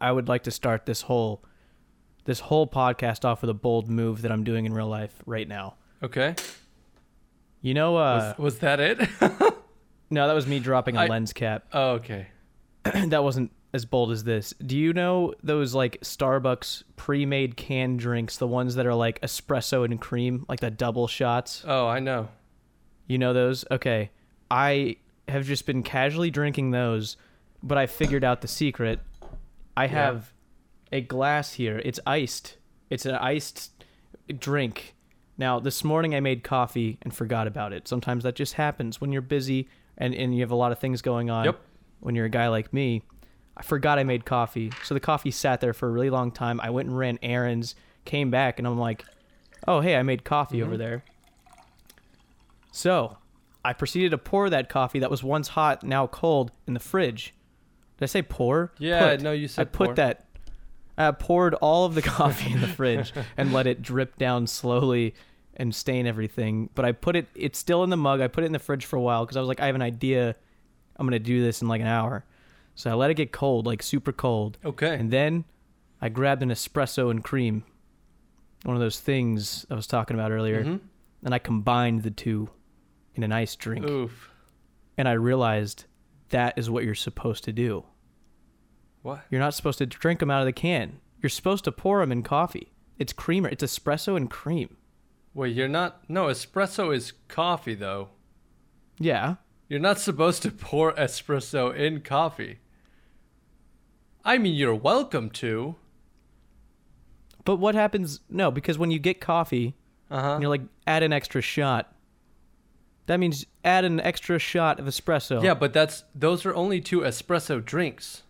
I would like to start this whole this whole podcast off with a bold move that I'm doing in real life right now. Okay. You know, uh, was, was that it? no, that was me dropping a I- lens cap. oh, okay. that wasn't as bold as this. Do you know those like Starbucks pre-made canned drinks, the ones that are like espresso and cream, like the double shots? Oh, I know. You know those? Okay. I have just been casually drinking those, but I figured out the secret. I have a glass here. It's iced. It's an iced drink. Now, this morning I made coffee and forgot about it. Sometimes that just happens when you're busy and, and you have a lot of things going on. Yep. When you're a guy like me, I forgot I made coffee. So the coffee sat there for a really long time. I went and ran errands, came back, and I'm like, oh, hey, I made coffee over mm-hmm. there. So I proceeded to pour that coffee that was once hot, now cold, in the fridge. Did I say pour? Yeah, Put. no, you said I put pour. that. I poured all of the coffee in the fridge and let it drip down slowly and stain everything. But I put it. It's still in the mug. I put it in the fridge for a while because I was like, I have an idea. I'm gonna do this in like an hour. So I let it get cold, like super cold. Okay. And then I grabbed an espresso and cream, one of those things I was talking about earlier, Mhm. and I combined the two in an iced drink. Oof. And I realized that is what you're supposed to do. What? You're not supposed to drink them out of the can. You're supposed to pour them in coffee. It's creamer. It's espresso and cream. Wait, you're not. No, espresso is coffee, though. Yeah. You're not supposed to pour espresso in coffee. I mean, you're welcome to. But what happens? No, because when you get coffee Uh huh. and you're like, add an extra shot, that means add an extra shot of espresso. Yeah, but that's those are only two espresso drinks.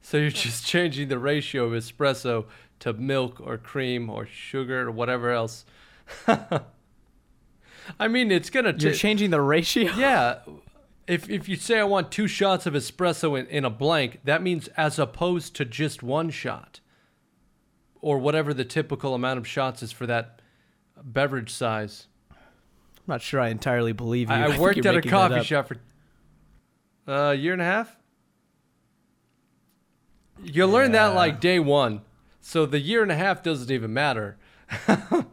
So you're just changing the ratio of espresso to milk or cream or sugar or whatever else. I mean, it's gonna. You're changing the ratio? yeah. If if you say I want two shots of espresso in, in a blank, that means as opposed to just one shot, or whatever the typical amount of shots is for that beverage size. I'm not sure I entirely believe you. I, I worked at a coffee shop for uh, a year and a half. You learn that like day one, so the year and a half doesn't even matter.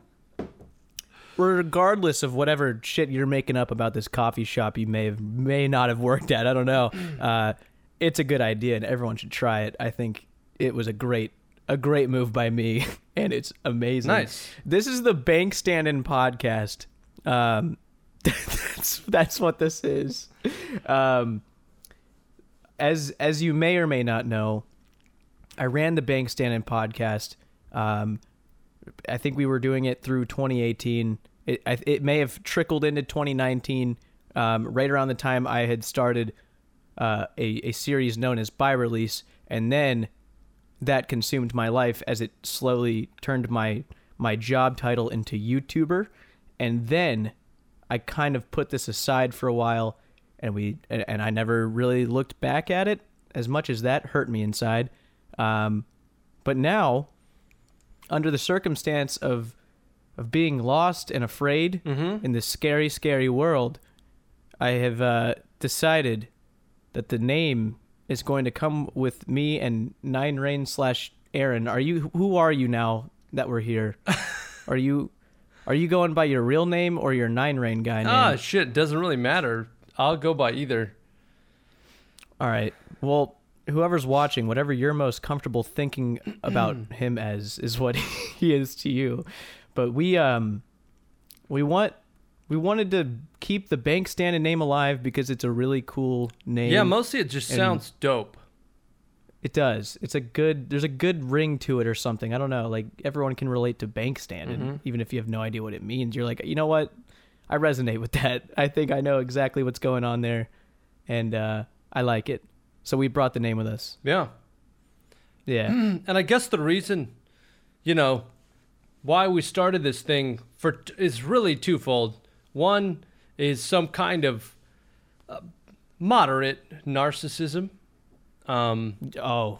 regardless of whatever shit you're making up about this coffee shop you may have may not have worked at i don't know. Uh, it's a good idea and everyone should try it. I think it was a great a great move by me and it's amazing. Nice. this is the bank standing podcast. Um, that's that's what this is. Um, as as you may or may not know i ran the bank standing podcast um, I think we were doing it through 2018. It, it may have trickled into 2019, um, right around the time I had started uh, a, a series known as By Release, and then that consumed my life as it slowly turned my my job title into YouTuber, and then I kind of put this aside for a while, and we and, and I never really looked back at it as much as that hurt me inside. Um, but now under the circumstance of of being lost and afraid Mm-hmm. in this scary, scary world, I have uh, decided that the name is going to come with me and Nine Rain slash Aaron. Are you? Who are you now that we're here? are you? Are you going by your real name or your Nine Rain guy name? Ah, shit, doesn't really matter. I'll go by either. All right. Well, whoever's watching, whatever you're most comfortable thinking about him as is what he is to you. But we um we want we wanted to keep the bank stand and name alive because it's a really cool name. Yeah, mostly it just sounds dope. it does. It's a good there's a good ring to it or something. I don't know. Like everyone can relate to bank stand and Mhm. even if you have no idea what it means, you're like, "You know what? I resonate with that. I think I know exactly what's going on there." And uh I like it. So we brought the name with us. Yeah. Yeah. And I guess the reason, you know, why we started this thing for is really twofold. One is some kind of uh, moderate narcissism. Um, Oh,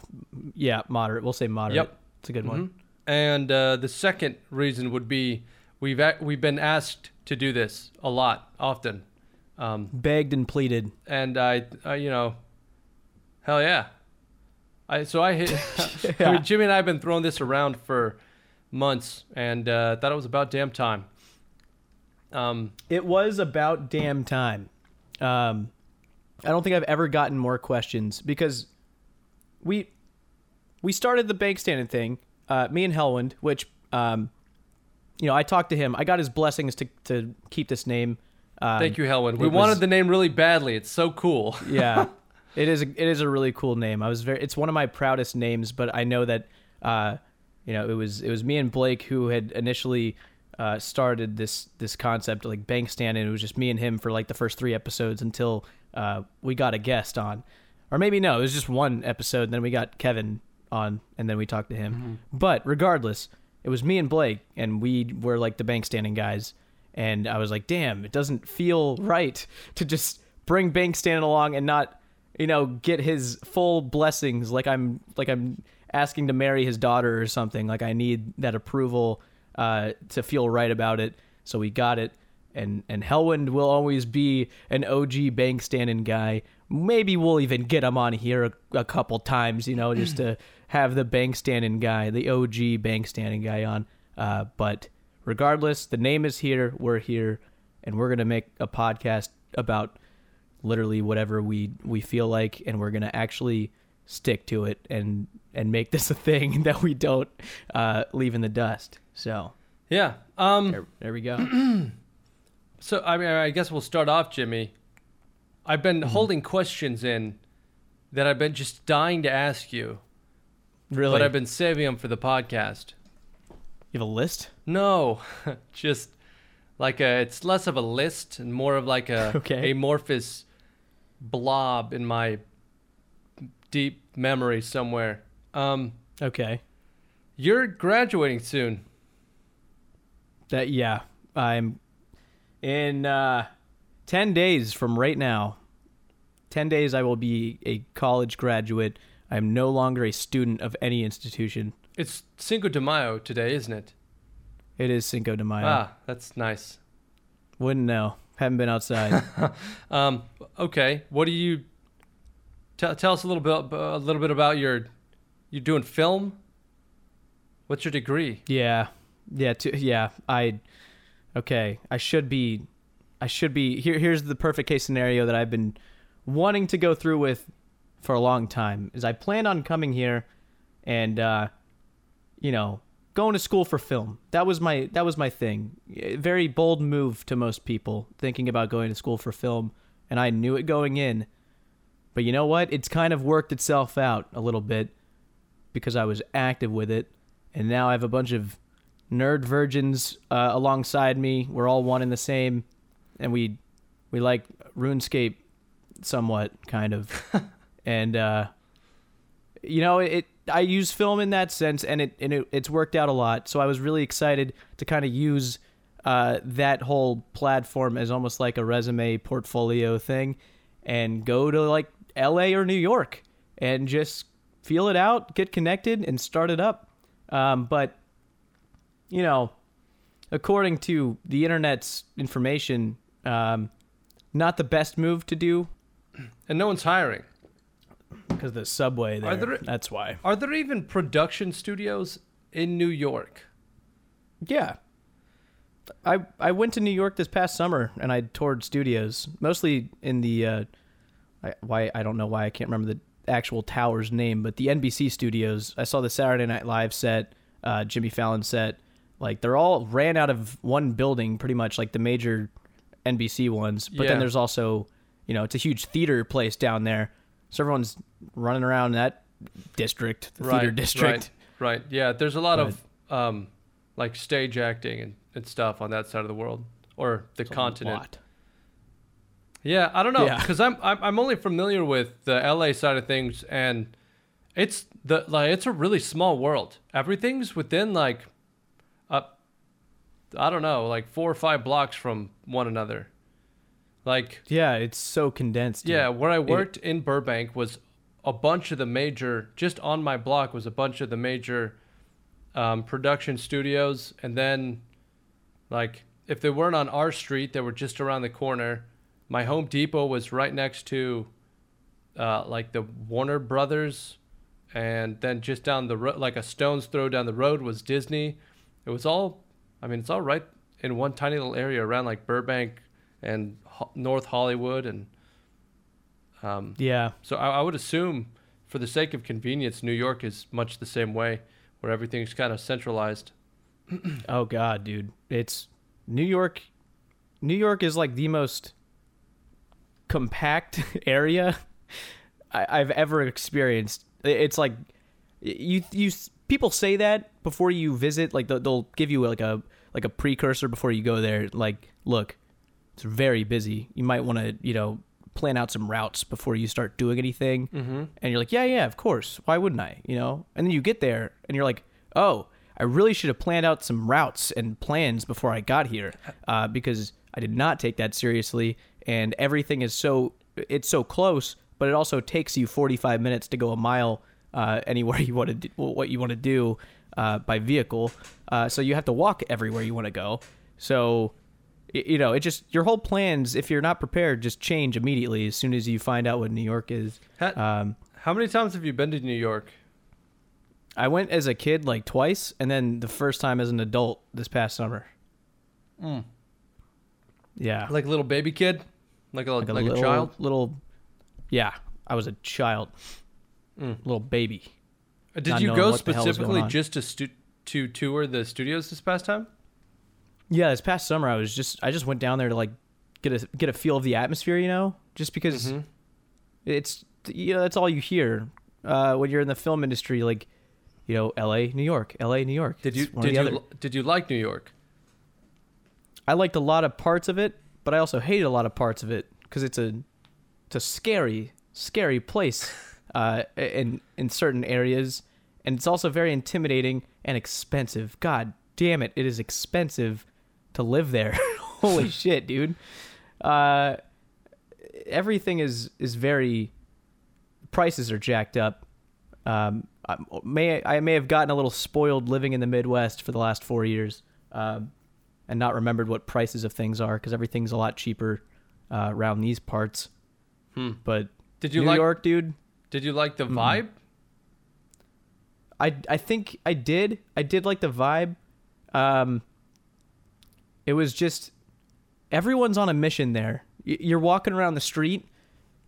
yeah, moderate. We'll say moderate. Yep. It's a good one. mhm. And uh, the second reason would be we've a- we've been asked to do this a lot, often, um, Begged and pleaded. and I, I, you know, hell yeah, I so I hit. I mean, Jimmy and I have been throwing this around for months, and uh, thought it was about damn time. Um, It was about damn time. Um, I don't think I've ever gotten more questions because we we started the bank standing thing. Uh, me and Helwand, which um, you know, I talked to him. I got his blessings to to keep this name. Um, thank you, Helwyn. We it wanted the name really badly. It's so cool. yeah, it is. A, it is a really cool name. I was very. It's one of my proudest names, but I know that, uh, you know, it was it was me and Blake who had initially uh, started this this concept like bank stand, and it was just me and him for like the first three episodes until uh, we got a guest on, or maybe no, it was just one episode. And then we got Kevin on, and then we talked to him. But regardless, it was me and Blake, and we were like the bank standing guys. And I was like, damn, it doesn't feel right to just bring bank standing along and not, you know, get his full blessings like I'm like I'm asking to marry his daughter or something. Like I need that approval uh, to feel right about it. So we got it. And and Helwand will always be an OG bank standing guy. Maybe we'll even get him on here a, a couple times, you know, just to have the bank standing guy, the OG bank standing guy on. Uh, but regardless, the name is here. We're here, and we're gonna make a podcast about literally whatever we we feel like, and we're gonna actually stick to it and and make this a thing that we don't uh, leave in the dust. So Yeah. Um. there, there we go. So I mean, I guess we'll start off, Jimmy. I've been Mm-hmm. holding questions in that I've been just dying to ask you, Really, but I've been saving them for the podcast. you have a list. No, just like a. It's less of a list and more of like a Okay. amorphous blob in my deep memory somewhere. Um, Okay, you're graduating soon. that yeah, I'm in uh, ten days from right now. Ten days, I will be a college graduate. I am no longer a student of any institution. It's Cinco de Mayo today, isn't it? It is Cinco de Mayo. Ah, that's nice. Wouldn't know. Haven't been outside. Um, okay, what do you tell? Tell us a little bit, a little bit about your. You're doing film. What's your degree? yeah, yeah, t- yeah. I okay. I should be. I should be. Here, here's the perfect case scenario that I've been wanting to go through with for a long time. Is I plan on coming here, and uh, you know, going to school for film. That was my that was my thing. Very bold move to most people thinking about going to school for film, and I knew it going in. But you know what? It's kind of worked itself out a little bit because I was active with it, and now I have a bunch of nerd virgins uh, alongside me. We're all one and the same, and we we like RuneScape somewhat, kind of, and uh, you know it. I use film in that sense, and it and it, it's worked out a lot. So I was really excited to kind of use uh, that whole platform as almost like a resume portfolio thing, and go to like L.A. or New York and just feel it out, get connected, and start it up. Um, but you know, according to the internet's information, um, not the best move to do And no one's hiring. Because the subway there. There- That's why. Are there even production studios in New York? Yeah. I I went to New York this past summer and I toured studios, mostly in the uh, I, why I don't know why I can't remember the actual tower's name, but the NBC studios. I saw the Saturday Night Live set, uh, Jimmy Fallon set. Like they're all ran out of one building, pretty much like the major NBC ones. But Yeah. then there's also, you know, it's a huge theater place down there, so everyone's running around that district, the theater district. Right, right. Yeah, there's a lot of um, like stage acting and, and stuff on that side of the world or the continent. Yeah, I don't know Yeah. because I'm, I'm I'm only familiar with the LA side of things, and it's the like it's a really small world. Everything's within like, uh, I don't know, like four or five blocks from one another. Like Yeah, it's so condensed. dude. yeah, where I worked in Burbank was a bunch of the major. Just on my block was a bunch of the major um, production studios, and then like if they weren't on our street, they were just around the corner. My Home Depot was right next to uh, like the Warner Brothers and then just down the road, like a stone's throw down the road, was Disney. It was all, I mean, it's all right in one tiny little area around like Burbank and North Hollywood, and um, Yeah. so I, I would assume, for the sake of convenience, New York is much the same way, where everything's kind of centralized. Oh god, dude. It's New York New York is like the most compact area I, I've ever experienced. It's like you you people say that before you visit like they'll, they'll give you like a like a precursor before you go there like look it's very busy you might want to you know plan out some routes before you start doing anything Mm-hmm. and you're like, yeah, yeah, of course. Why wouldn't I? You know? And then you get there and you're like, oh, I really should have planned out some routes and plans before I got here uh, because I did not take that seriously. And everything is so, it's so close, but it also takes you 45 minutes to go a mile uh, anywhere you want to do, what you want to do uh, by vehicle. Uh, so you have to walk everywhere you want to go. So you know, it just your whole plans, if you're not prepared, just change immediately as soon as you find out what New York is. Ha- Um, How many times have you been to New York? I went as a kid like twice, and then the first time as an adult this past summer. Mm. Yeah, Like a little baby kid, like a like a, little, child. Little, yeah, I was a child, Mm. little baby. Uh, Did you go what the hell was going specifically just to stu- to tour the studios this past time? Yeah, this past summer I was just I just went down there to like get a get a feel of the atmosphere, you know, just because Mhm. it's you know that's all you hear uh, when you're in the film industry, like you know, L.A., New York, L.A., New York. Did you It's one or did you other. did you like New York? I liked a lot of parts of it, but I also hated a lot of parts of it because it's a it's a scary, scary place uh, in in certain areas, and it's also very intimidating and expensive. God damn it, it is expensive to live there. Holy shit, dude. Uh, everything is is very prices are jacked up. Um, I may I may have gotten a little spoiled living in the Midwest for the last four years, um, and not remembered what prices of things are because everything's a lot cheaper uh, around these parts. Hmm. But Did you like New like York, dude, Did you like the vibe? I I think I did. I did like the vibe. Um, it was just everyone's on a mission there. You're walking around the street,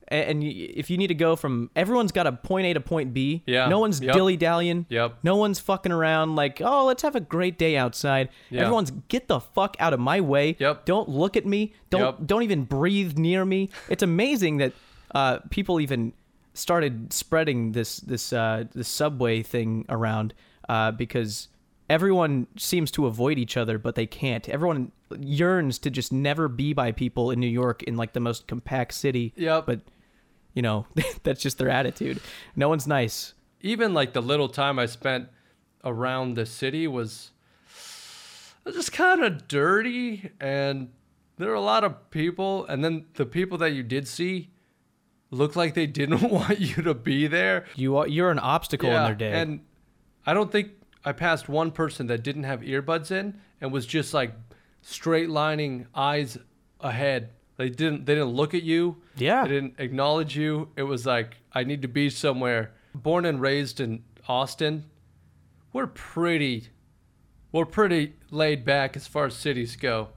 and if you need to go from, everyone's got a point A to point B. Yeah. No one's Yep. dilly dallying. Yep. No one's fucking around like, oh, let's have a great day outside. Yeah. Everyone's get the fuck out of my way. Yep. Don't look at me. Don't Yep. don't even breathe near me. It's amazing that uh, people even started spreading this this uh, this subway thing around uh, because everyone seems to avoid each other, but they can't. Everyone yearns to just never be by people in New York in like the most compact city. Yeah, But you know that's just their attitude. No one's nice. Even like the little time I spent around the city was it was just kind of dirty and there were a lot of people and then the people that you did see looked like they didn't want you to be there. You are you're an obstacle in their day. And I don't think I passed one person that didn't have earbuds in and was just like straight lining eyes ahead. They didn't they didn't look at you. Yeah. They didn't acknowledge you. It was like I need to be somewhere. Born and raised in Austin, we're pretty we're pretty laid back as far as cities go.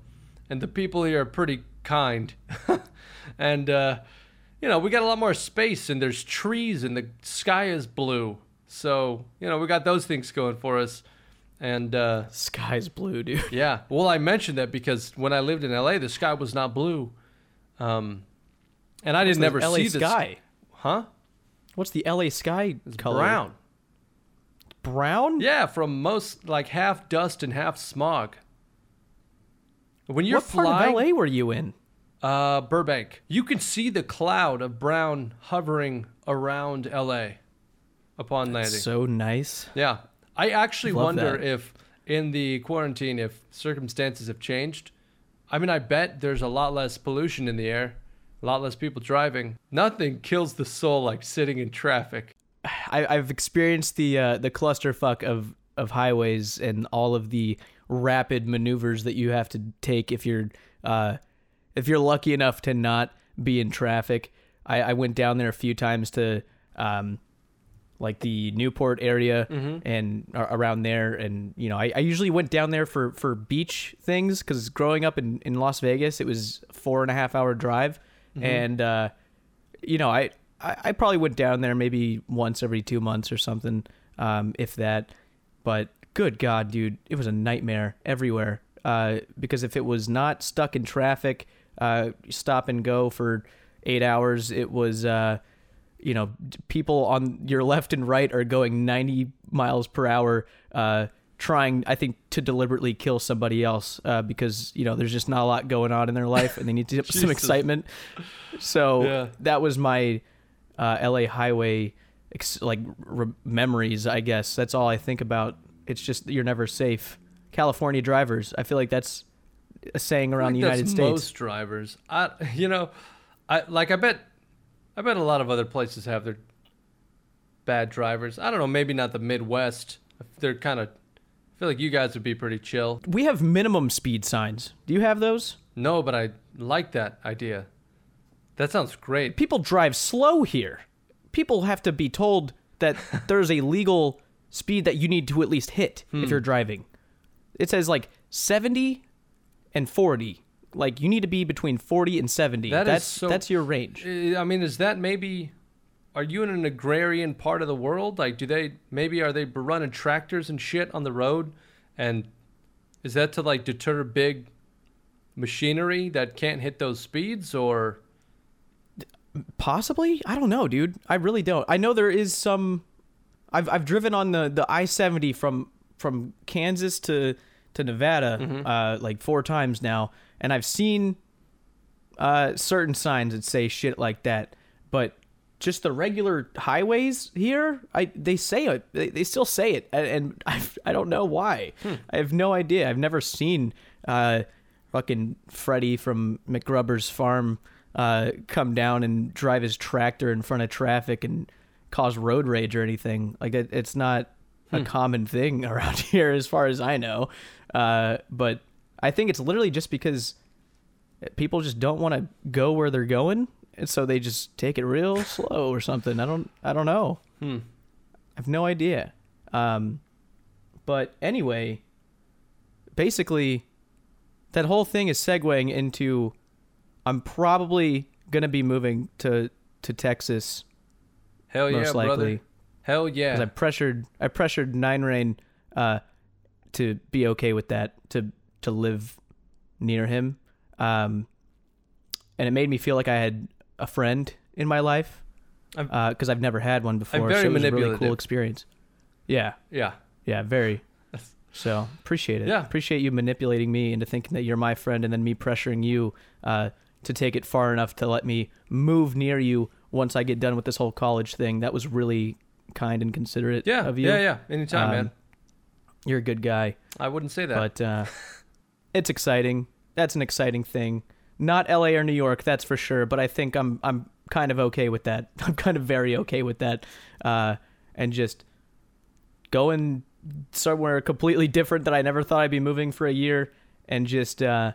And the people here are pretty kind. and uh you know, we got a lot more space and there's trees and the sky is blue. So, you know, we got those things going for us. And uh, Sky's blue, dude. yeah, well, I mentioned that because when I lived in LA, the sky was not blue. Um, and I didn't ever LA see the sky. Huh? What's the LA sky It's color? brown. Brown? Yeah, from most like half dust and half smog. When you're what part of LA were you in? Uh, Burbank. You can see the cloud of brown hovering around LA upon landing. So nice. yeah. I actually Love wonder that. if in the quarantine if circumstances have changed. I mean, I bet there's a lot less pollution in the air, a lot less people driving. Nothing kills the soul like sitting in traffic. I, I've experienced the uh, the clusterfuck of of highways and all of the rapid maneuvers that you have to take if you're uh, if you're lucky enough to not be in traffic. I, I went down there a few times to um, like the Newport area Mm-hmm. and around there. And you know, I, I usually went down there for for beach things because growing up in in Las Vegas, it was four and a half hour drive, Mm-hmm. and uh, you know, I, I I probably went down there maybe once every two months or something, um, if that. But good God, dude, it was a nightmare everywhere. Uh, because if it was not stuck in traffic, uh, stop and go for eight hours, it was, uh, you know, people on your left and right are going 90 miles per hour, uh, trying, I think, to deliberately kill somebody else, uh, because, you know, there's just not a lot going on in their life and they need to some excitement. So Yeah. that was my, uh, LA highway, ex- like re- memories, I guess. That's all I think about. It's just, you're never safe. California drivers. I feel like that's a saying around the United that's States. Most drivers, I you know, I like I bet, I bet a lot of other places have their bad drivers. I don't know, maybe not the Midwest. They're kind of. I feel like you guys would be pretty chill. We have minimum speed signs. Do you have those? No, but I like that idea. That sounds great. People drive slow here. People have to be told that there's a legal speed that you need to at least hit Hmm. if you're driving. It says like 70 and 40. Like you need to be between 40 and 70. That that's so- that's your range. I mean, is that maybe? Are you in an agrarian part of the world? Like, do they maybe are they running tractors and shit on the road, and is that to like deter big machinery that can't hit those speeds, or Possibly? I don't know, dude. I really don't. I know there is some I've I've driven on the the I-70 from from Kansas to to Nevada Mm-hmm. uh like four times now and I've seen uh certain signs that say shit like that. But just the regular highways here, I they say it. They, they still say it and, and I I don't know why. Hmm. I have no idea. I've never seen uh fucking Freddie from McGrubber's farm uh, come down and drive his tractor in front of traffic and cause road rage or anything. Like it, it's not a common thing around here, as far as I know. Uh, but I think it's literally just because people just don't want to go where they're going, and so they just take it real slow or something. I don't. I don't know. hmm. I have no idea. Um, but anyway, basically, that whole thing is segueing into I'm probably gonna be moving to to Texas hell yeah, most brother, likely hell yeah. I pressured I pressured Nine Rain uh, to be okay with that to to live near him, um, and it made me feel like I had a friend in my life because I've never had one before. very so it was a really cool experience. Yeah, yeah, yeah, very. So appreciate it. Yeah. appreciate you manipulating me into thinking that you're my friend, and then me pressuring you uh, to take it far enough to let me move near you once I get done with this whole college thing. That was really kind and considerate yeah, of you. yeah, yeah. Anytime, Um, man. You're a good guy, I wouldn't say that. but uh, it's exciting. That's an exciting thing. Not L.A. or New York, that's for sure. But I think I'm I'm kind of okay with that. I'm kind of very okay with that, uh, and just going somewhere completely different that I never thought I'd be moving for a year, and just uh,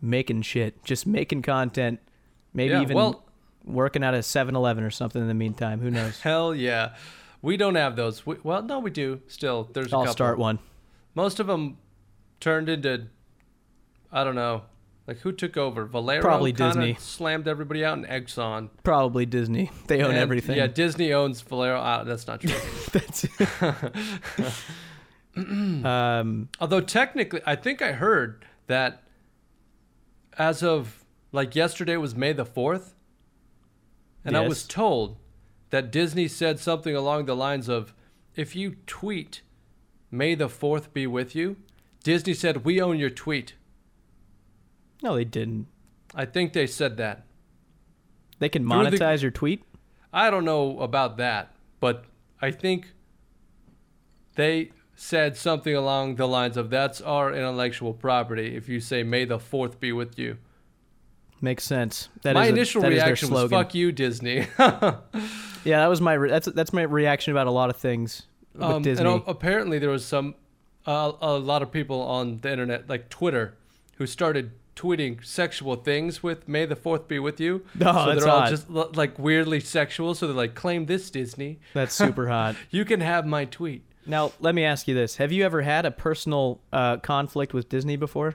making shit, just making content, maybe yeah, even well, working at a 7-Eleven or something in the meantime. Who knows? hell yeah. We don't have those. We, well, no, we do. Still, there's a I'll couple. start one. Most of them turned into, I don't know, like who took over? Valero Probably Disney. slammed everybody out, in Exxon. Probably Disney. They own And, everything. Yeah, Disney owns Valero. Uh, that's not true. That's um Although technically, I think I heard that as of like yesterday was May the fourth, and I was told that Disney said something along the lines of, "If you tweet, May the fourth be with you." Disney said, "We own your tweet." No, they didn't. I think they said that. They can Through the- monetize your tweet. I don't know about that, but I think they said something along the lines of that's our intellectual property if you say may the 4th be with you. Makes sense. That my is a- initial that is their reaction was slogan. fuck you Disney. Yeah, that was my re- that's that's my reaction about a lot of things with um, Disney. and a- apparently there was some uh, a lot of people on the internet like Twitter who started tweeting sexual things with "May the Fourth be with you." Oh, so that's they're all hot. just like weirdly sexual. So they're like, "Claim this, Disney. That's super hot. You can have my tweet." Now, let me ask you this: Have you ever had a personal uh, conflict with Disney before?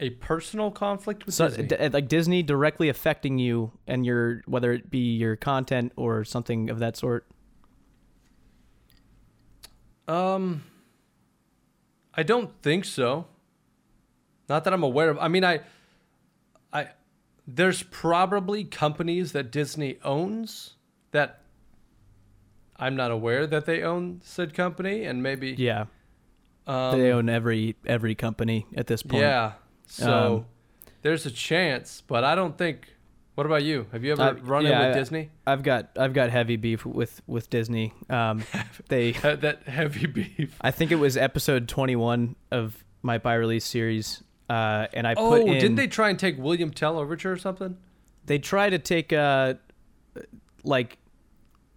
A personal conflict with So, Disney. d- like Disney directly affecting you and your whether it be your content or something of that sort. Um, I don't think so. Not that I'm aware of. I mean, I, I, there's probably companies that Disney owns that I'm not aware that they own said company, and maybe Yeah, um, they own every every company at this point. yeah. So Um, there's a chance, but I don't think. What about you? Have you ever Uh, run yeah, in with I- Disney? I've got I've got heavy beef with with Disney. Um, they that heavy beef. I think it was episode 21 of my buy release series. Uh, and I Oh, put in, didn't they try and take William Tell Overture or something? They try to take uh, like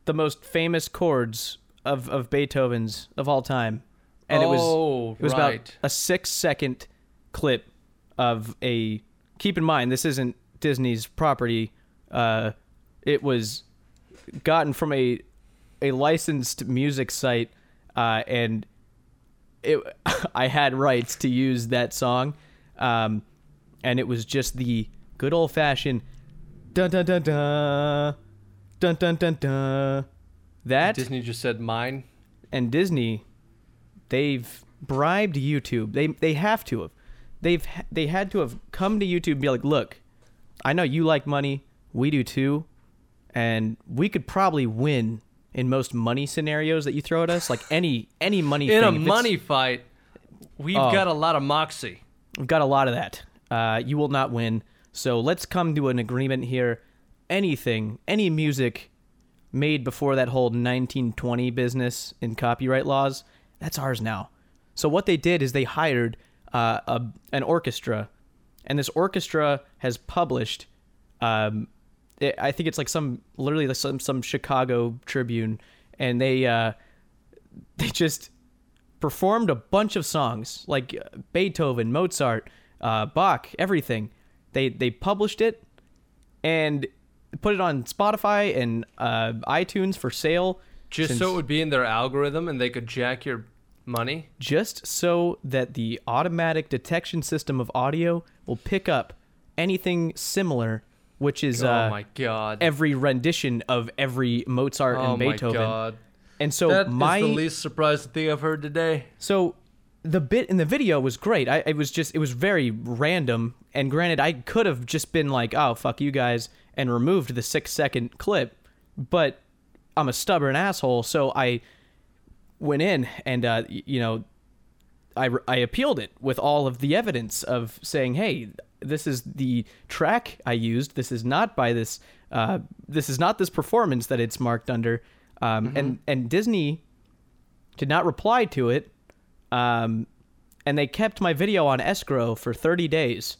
the most famous chords of of Beethoven's of all time, and it was oh, it was right. about a six second clip of a. Keep in mind, this isn't Disney's property. Uh, it was gotten from a a licensed music site, uh, and it I had rights to use that song, um, and it was just the good old fashioned dun dun dun dun dun dun dun dun. That Disney just said mine. and Disney, they've bribed YouTube. They they have to have. They've they had to have come to YouTube and be like, look, I know you like money, we do too, and we could probably win in most money scenarios that you throw at us. Like any any money In thing. a money fight, we've Oh. got a lot of moxie. We've got a lot of that. Uh, you will not win. So let's come to an agreement here. Anything, any music made before that whole 1920 business in copyright laws, that's ours now. So what they did is they hired uh, a, an orchestra, and this orchestra has published. Um, it, I think it's like some literally like some some Chicago Tribune, and they uh, they just performed a bunch of songs like uh, Beethoven, Mozart, uh, Bach, everything. They they published it and put it on Spotify and uh, iTunes for sale. Just since- so it would be in their algorithm and they could jack your money. just so that the automatic detection system of audio will pick up anything similar, which is oh uh, my god. every rendition of every Mozart oh and Beethoven. And so That is my the least surprising thing I've heard today. So the bit in the video was great. I it was just it was very random. And granted, I could have just been like, "Oh fuck you guys," and removed the six second clip. But I'm a stubborn asshole, so I went in and uh, you know I, I appealed it with all of the evidence of saying, hey, this is the track I used. This is not by this. Uh, this is not this performance that it's marked under. Um, And and Disney did not reply to it. Um, and they kept my video on escrow for 30 days.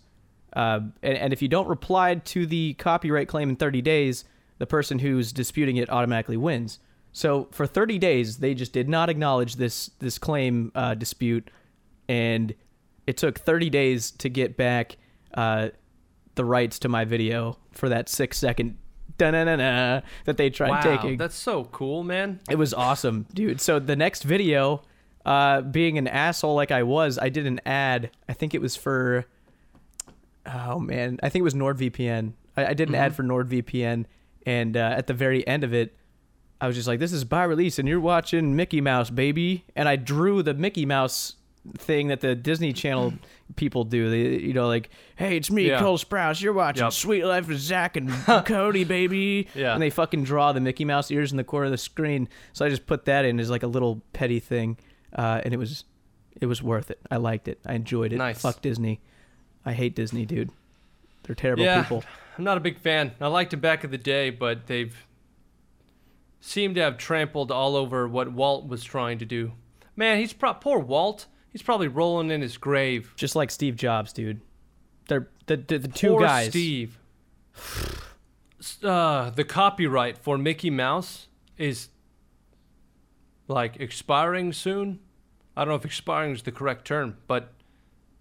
Uh, and, and if you don't reply to the copyright claim in 30 days, the person who's disputing it automatically wins. So for 30 days, they just did not acknowledge this this claim uh, dispute, and it took 30 days to get back uh, the rights to my video for that six second that they tried wow, taking. that's so cool, man. It was awesome, dude. So the next video, uh, being an asshole like I was, I did an ad. I think it was for, oh man, I think it was NordVPN. I, I did an ad for NordVPN, and uh, at the very end of it, I was just like, "This is by release, and you're watching Mickey Mouse, baby." And I drew the Mickey Mouse thing that the Disney Channel people do. They, you know, like, "Hey, it's me, Yeah. Cole Sprouse. You're watching Yep. Suite Life of Zack and Cody, baby." Yeah. And they fucking draw the Mickey Mouse ears in the corner of the screen. So I just put that in as like a little petty thing, uh, and it was, it was worth it. I liked it. I enjoyed it. Nice. Fuck Disney. I hate Disney, dude. They're terrible yeah, people. I'm not a big fan. I liked it back in the day, but they've seemed to have trampled all over what Walt was trying to do. Man, he's pro- poor Walt. He's probably rolling in his grave. Just like Steve Jobs, dude. They're the the, the two Poor guys. Steve. Uh, the copyright for Mickey Mouse is like expiring soon. I don't know if expiring is the correct term, but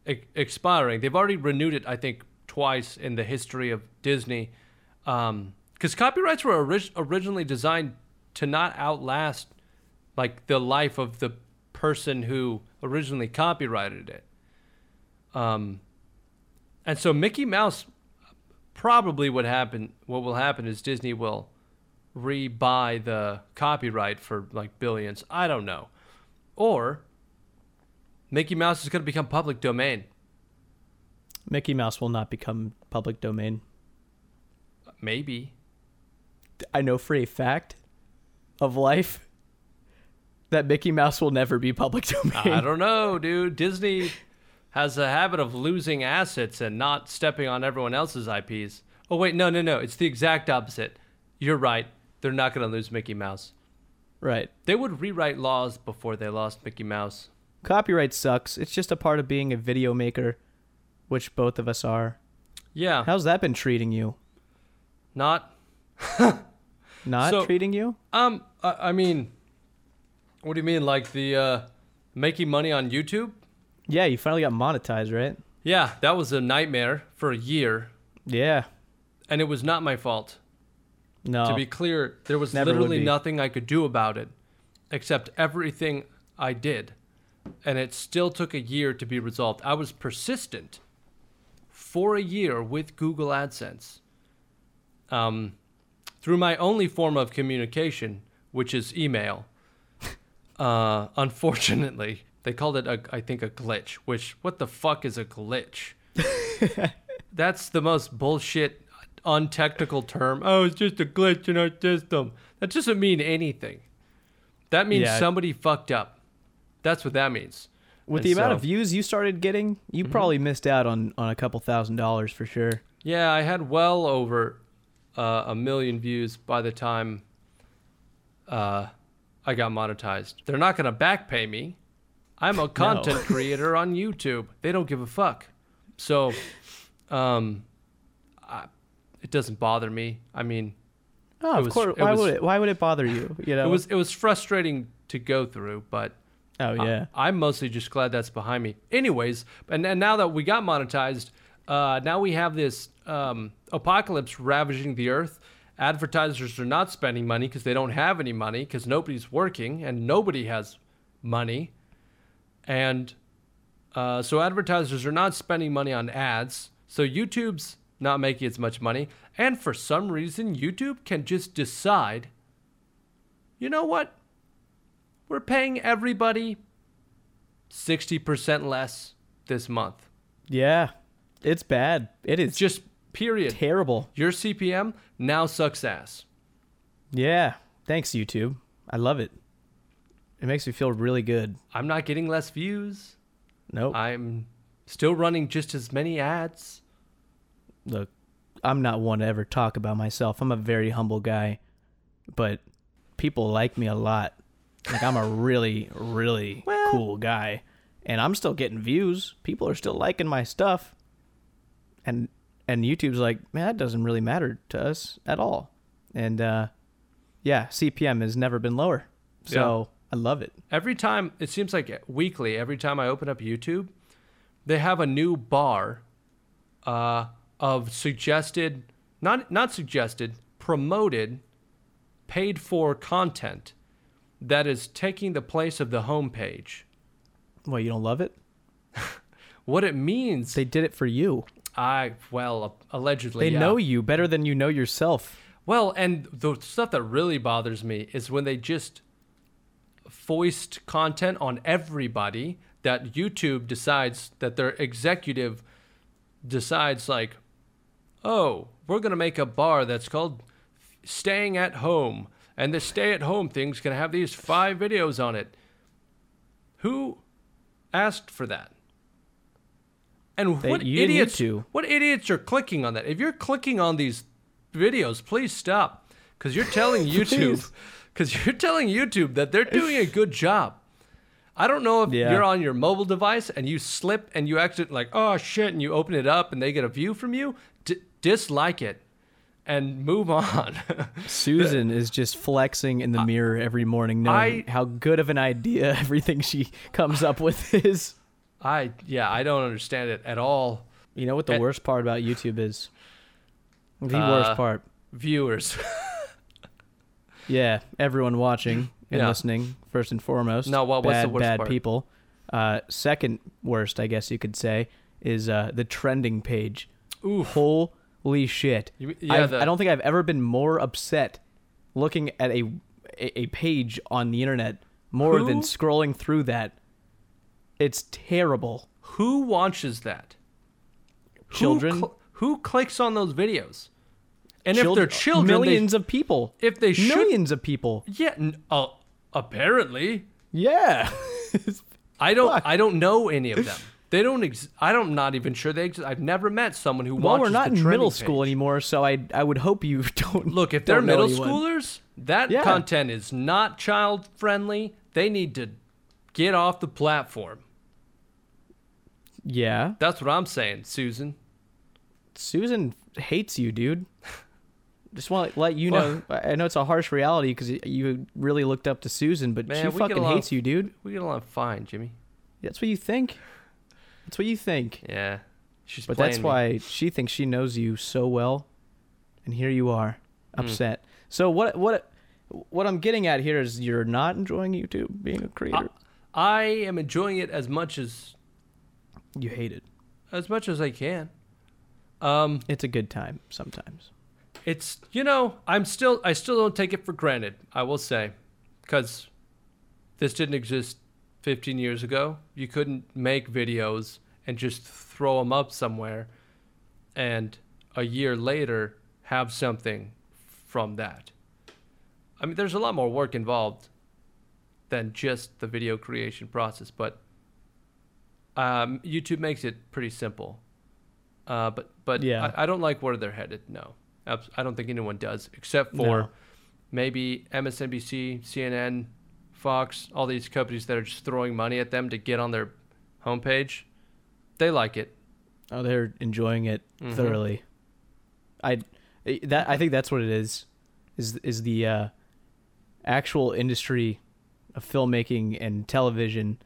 e- expiring. They've already renewed it, I think, twice in the history of Disney. Because copyrights were orig- originally designed to not outlast like the life of the person who originally copyrighted it. Um, and so Mickey Mouse probably what happen what will happen is Disney will re-buy the copyright for like billions. I don't know. Or Mickey Mouse is going to become public domain. Mickey Mouse will not become public domain. Maybe. I know for a fact of life that Mickey Mouse will never be public domain. I don't know, dude. Disney has a habit of losing assets and not stepping on everyone else's IPs. Oh wait, no, no, no. It's the exact opposite. You're right. They're not going to lose Mickey Mouse. Right. They would rewrite laws before they lost Mickey Mouse. Copyright sucks. It's just a part of being a video maker, which both of us are. Yeah. How's that been treating you? Not Not So- treating you? um I, I mean what do you mean like the uh making money on YouTube? Yeah, you finally got monetized, right? Yeah, that was a nightmare for a year Yeah. and it was not my fault. No. To be clear, there was Never would literally be. nothing I could do about it except everything I did. And it still took a year to be resolved. I was persistent for a year with Google AdSense. Um, through my only form of communication, which is email. Uh, unfortunately, they called it, a, I think, a glitch, which, what the fuck is a glitch? That's the most bullshit, untechnical term. Oh, it's just a glitch in our system. That doesn't mean anything. That means Yeah. somebody fucked up. That's what that means. With And the amount so- of views you started getting, you Mm-hmm. probably missed out on, on a couple thousand dollars for sure. Yeah, I had well over uh, a million views by the time uh, I got monetized. They're not going to back pay me. I'm a content creator on YouTube. They don't give a fuck. So, um, I, it doesn't bother me. I mean, Oh, It of course. Why was- would it? Why would it bother you? You know. it was it was frustrating to go through, but Oh I- yeah. I'm mostly just glad that's behind me. Anyways, and, and now that we got monetized, uh, now we have this um, apocalypse ravaging the earth. Advertisers are not spending money because they don't have any money because nobody's working and nobody has money. And uh, so advertisers are not spending money on ads. So YouTube's not making as much money. And for some reason, YouTube can just decide you know what? We're paying everybody 60% less this month. yeah. It's bad. It is Just period. terrible. Your CPM now sucks ass. Yeah. Thanks YouTube. I love it. It makes me feel really good. I'm not getting less views. Nope. I'm still running just as many ads. Look, I'm not one to ever talk about myself. I'm a very humble guy, but people like me a lot. Like I'm a really, really Well- cool guy, and I'm still getting views. People are still liking my stuff, and and YouTube's like, man, that doesn't really matter to us at all. And uh, yeah, CPM has never been lower, so I love it. Every time, it seems like weekly, every time I open up YouTube, they have a new bar uh, of suggested, not, not suggested, promoted, paid for content that is taking the place of the homepage. Well, you don't love it? What it means, They did it for you. I, well, allegedly. They yeah. know you better than you know yourself. Well, and the stuff that really bothers me is when they just foist content on everybody that YouTube decides that their executive decides like, "Oh, we're going to make a bar that's called staying at home and the stay at home thing's going to have these 5 videos on it." Who asked for that? And They- what idiots what idiots are clicking on that? If you're clicking on these videos, please stop because you're telling YouTube because you're telling YouTube that they're doing a good job. I don't know if Yeah. you're on your mobile device and you slip and you exit like oh shit and you open it up and they get a view from you. D- dislike it and move on. Susan is just flexing in the mirror every morning, knowing I- how good of an idea everything she comes up with is. I yeah, I don't understand it at all. You know what the And- worst part about YouTube is? The Uh, worst part. Viewers. Yeah, everyone watching and Yeah. listening first and foremost. No, what- what's bad, the worst bad part? people. Uh, second worst, I guess you could say, is uh, the trending page. Oof. Holy shit! You- yeah, the- I don't think I've ever been more upset looking at a a, a page on the internet more than scrolling through that. It's terrible. Who watches that? Who Children, cl- who clicks on those videos? And Children- if they're children, millions of people. If they should, millions of people. yeah, n- uh, apparently, Yeah. I don't. Fuck. I don't know any of them. They don't. Ex- I don't. Not even sure they exist. I've never met someone who well, watches. we're not in middle school anymore, so I I would hope you don't Look, if they're middle anyone. schoolers, that Yeah. content is not child friendly. They need to get off the platform. Yeah. That's what I'm saying, Susan. Susan hates you, dude. Just want to let you know. I I know it's a harsh reality because you really looked up to Susan, but Man, she fucking hates you, dude. We get along fine, Jimmy. That's what you think. That's what you think. Yeah, she's. But that's me. why she thinks she knows you so well, and here you are, Hmm. upset. So what what what I'm getting at here is you're not enjoying YouTube being a creator. I am enjoying it as much as you hate it. as much as I can. Um, It's a good time sometimes. it's you know I'm still I still don't take it for granted. I will say, because this didn't exist 15 years ago. You couldn't make videos and just throw them up somewhere, and a year later have something from that. I mean, there's a lot more work involved than just the video creation process, but um, YouTube makes it pretty simple. Uh, but but Yeah. I, I don't like where they're headed. No, I don't think anyone does, except for No. maybe MSNBC, CNN, Fox, all these companies that are just throwing money at them to get on their homepage. They like it. Oh, they're enjoying it Mhm. thoroughly. I that I think that's what it is. Is is the uh, actual industry of filmmaking and television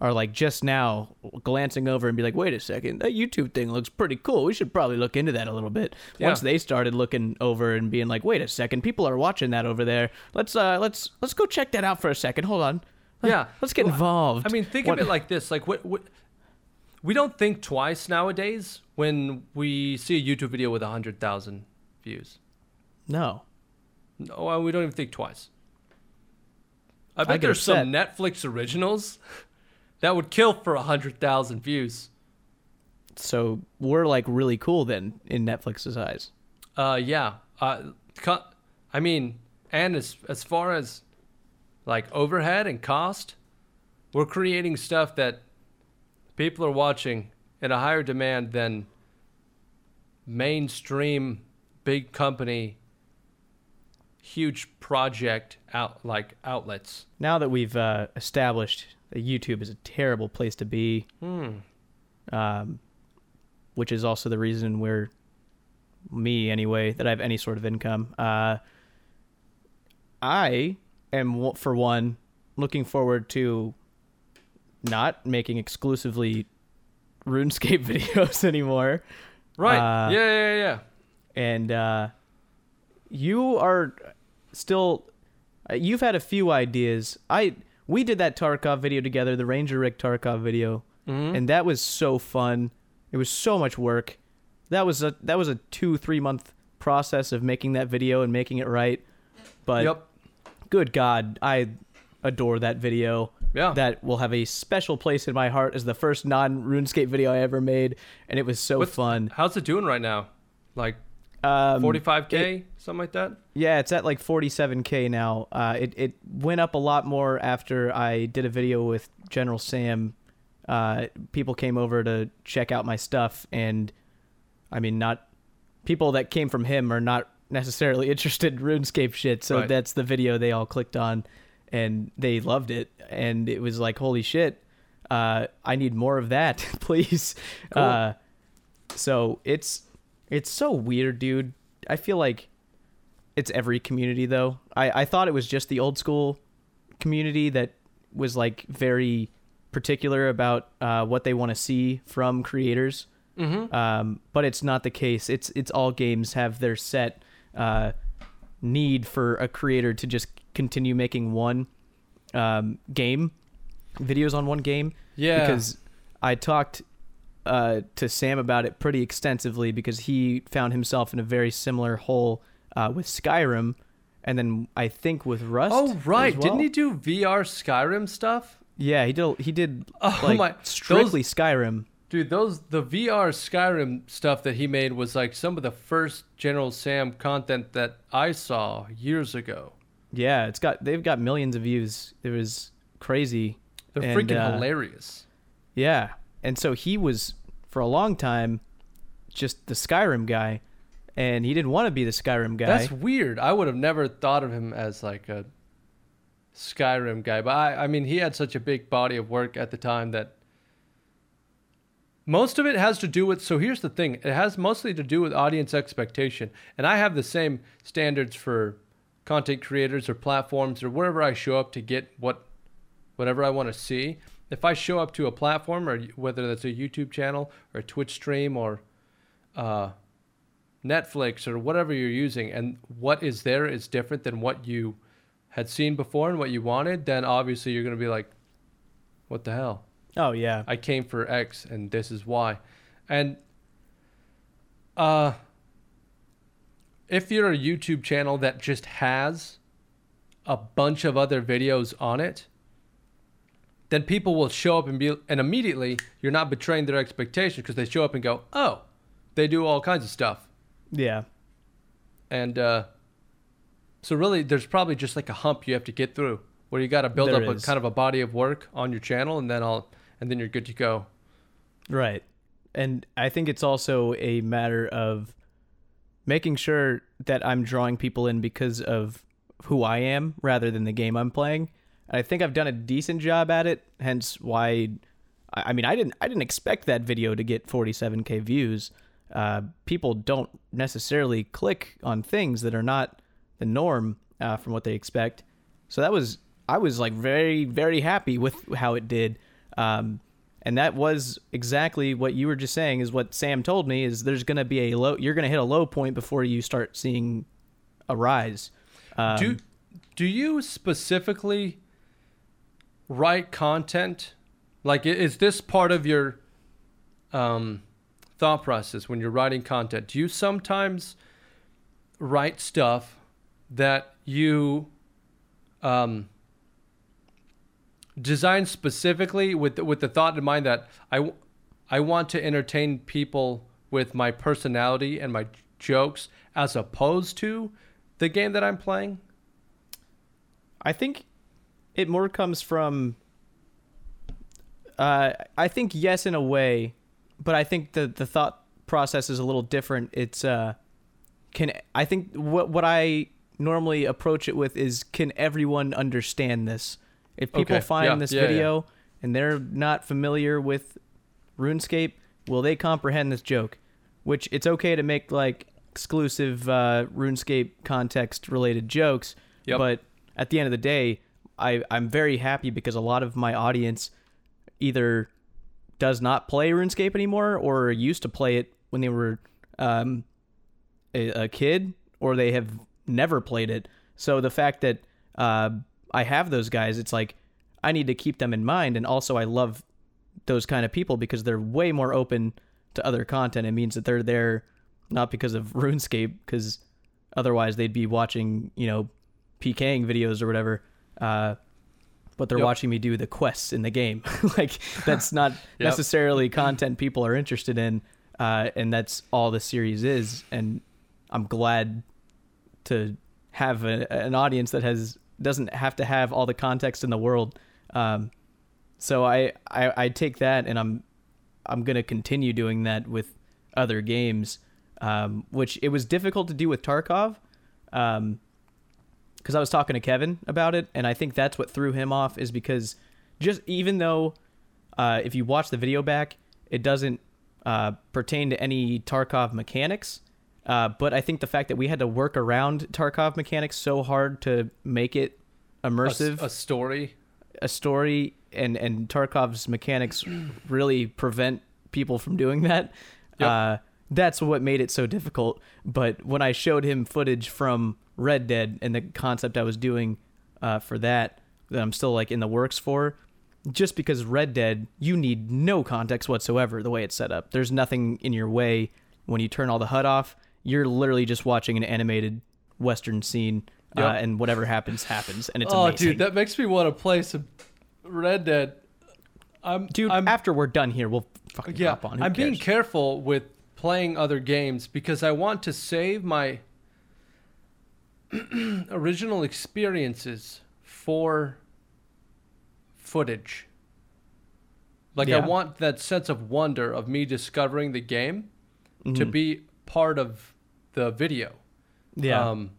are like just now glancing over and be like, wait a second, that YouTube thing looks pretty cool. We should probably look into that a little bit. Once they started looking over and being like, wait a second, people are watching that over there. Let's uh let's let's go check that out for a second. Hold on. Yeah. Let's get Well, involved. I mean, think What- of it like this: like what, what we don't think twice nowadays when we see a YouTube video with hundred thousand views. no. No, we don't even think twice. I I bet get there's some Netflix originals that would kill for hundred thousand views. So we're like really cool then in Netflix's eyes. Uh, yeah. Uh, I mean, and as as far as like overhead and cost, we're creating stuff that people are watching at a higher demand than mainstream big company huge project out like outlets. now that we've uh, established YouTube is a terrible place to be, Hmm. um, which is also the reason we're me anyway that I have any sort of income. Uh, I am for one looking forward to not making exclusively RuneScape videos anymore. Right. Uh, yeah, yeah, yeah. and uh, you are still uh, you've had a few ideas i we did that tarkov video together the ranger rick tarkov video Mhm. and that was so fun it was so much work that was a that was a two three month process of making that video and making it right but yep. good god i adore that video Yeah. that will have a special place in my heart as the first non runescape video i ever made and it was so What's- fun How's it doing right now? Like um, 45k, something like that? Yeah, it's at like 47k now. Uh, it it went up a lot more after I did a video with General Sam. Uh, people came over to check out my stuff, and I mean, not people that came from him are not necessarily interested in RuneScape shit. So Right. that's the video they all clicked on, and they loved it, and it was like, holy shit, uh, I need more of that, please. Cool. Uh, so it's it's so weird, dude. I feel like it's every community though. I, I thought it was just the old school community that was like very particular about uh, what they want to see from creators. Mm-hmm. Um, but it's not the case. It's it's all games have their set uh, need for a creator to just continue making one um, game videos on one game. Yeah. Because I talked uh, to Sam about it pretty extensively because he found himself in a very similar hole uh, with Skyrim, and then I think with Rust. Oh right, well. didn't he do VR Skyrim stuff? Yeah, he did. He did Oh like my- strictly Skyrim. Dude, those the VR Skyrim stuff that he made was like some of the first General Sam content that I saw years ago. Yeah, it's got they've got millions of views. It was crazy. They're And, freaking uh, hilarious. Yeah, and so he was for a long time just the Skyrim guy, and he didn't want to be the Skyrim guy. That's weird. I would have never thought of him as like a Skyrim guy, but I, I mean, he had such a big body of work at the time that most of it has to do with. So here's the thing: it has mostly to do with audience expectation, and I have the same standards for content creators or platforms or wherever I show up to get what whatever I want to see. If I show up to a platform, or whether that's a YouTube channel or a Twitch stream or uh, Netflix or whatever you're using, and what is there is different than what you had seen before and what you wanted, then obviously you're going to be like, what the hell? oh yeah, I came for X and this is why. And uh, if you're a YouTube channel that just has a bunch of other videos on it, then people will show up and be, and immediately you're not betraying their expectations because they show up and go, oh, they do all kinds of stuff. yeah, And uh, so really, there's probably just like a hump you have to get through where you got to build There up a kind of a body of work on your channel, and then I'll and then you're good to go. right. And I think it's also a matter of making sure that I'm drawing people in because of who I am rather than the game I'm playing. And I think I've done a decent job at it. Hence why, I I mean, I didn't I didn't expect that video to get 47k views. Uh, people don't necessarily click on things that are not the norm uh, from what they expect. So that was I was like very very happy with how it did. Um, and that was exactly what you were just saying is what Sam told me is there's going to be a low you're going to hit a low point before you start seeing a rise. Um, do do you specifically write content? Like, is this part of your um, thought process when you're writing content? Do you sometimes write stuff that you um, design specifically with the, with the thought in mind that I I want to entertain people with my personality and my jokes as opposed to the game that I'm playing? I think it more comes from. Uh, I think yes, in a way, but I think the the thought process is a little different. It's uh, can I think what what I normally approach it with is can everyone understand this? If people Okay, find yeah, this yeah, yeah. video and they're not familiar with RuneScape, will they comprehend this joke? Which it's okay to make like exclusive uh, RuneScape context related jokes, Yep. but at the end of the day, I I'm very happy because a lot of my audience either does not play RuneScape anymore or used to play it when they were um, a, a kid or they have never played it. So the fact that uh, I have those guys, it's like I need to keep them in mind. And also, I love those kind of people because they're way more open to other content. It means that they're there not because of RuneScape, because otherwise they'd be watching, you know, PKing videos or whatever. Uh, but they're Yep. watching me do the quests in the game. like that's not Yep. necessarily content people are interested in, uh, and that's all the series is. And I'm glad to have a, an audience that has doesn't have to have all the context in the world. Um, so I, I I take that and I'm I'm gonna continue doing that with other games, um, which it was difficult to do with Tarkov, um, because I was talking to Kevin about it, and I think that's what threw him off is because just even though uh, if you watch the video back, it doesn't uh, pertain to any Tarkov mechanics. Uh, but I think the fact that we had to work around Tarkov mechanics so hard to make it A immersive, a, story. a story and and Tarkov's mechanics really prevent people from doing that. Yep. Uh, that's what made it so difficult. But when I showed him footage from Red Dead and the concept I was doing uh, for that, that I'm still like in the works for, just because Red Dead, you need no context whatsoever the way it's set up. There's nothing in your way when you turn all the HUD off. You're literally just watching an animated Western scene, uh, and whatever happens, happens, and it's oh, amazing. dude, that makes me want to play some Red Dead. I'm, Dude, I'm, after we're done here, we'll fucking yeah, hop on. Who I'm being careful with playing other games because I want to save my original experiences for footage. Like I want that sense of wonder of me discovering the game to Mhm. be part of the video. yeah. Um,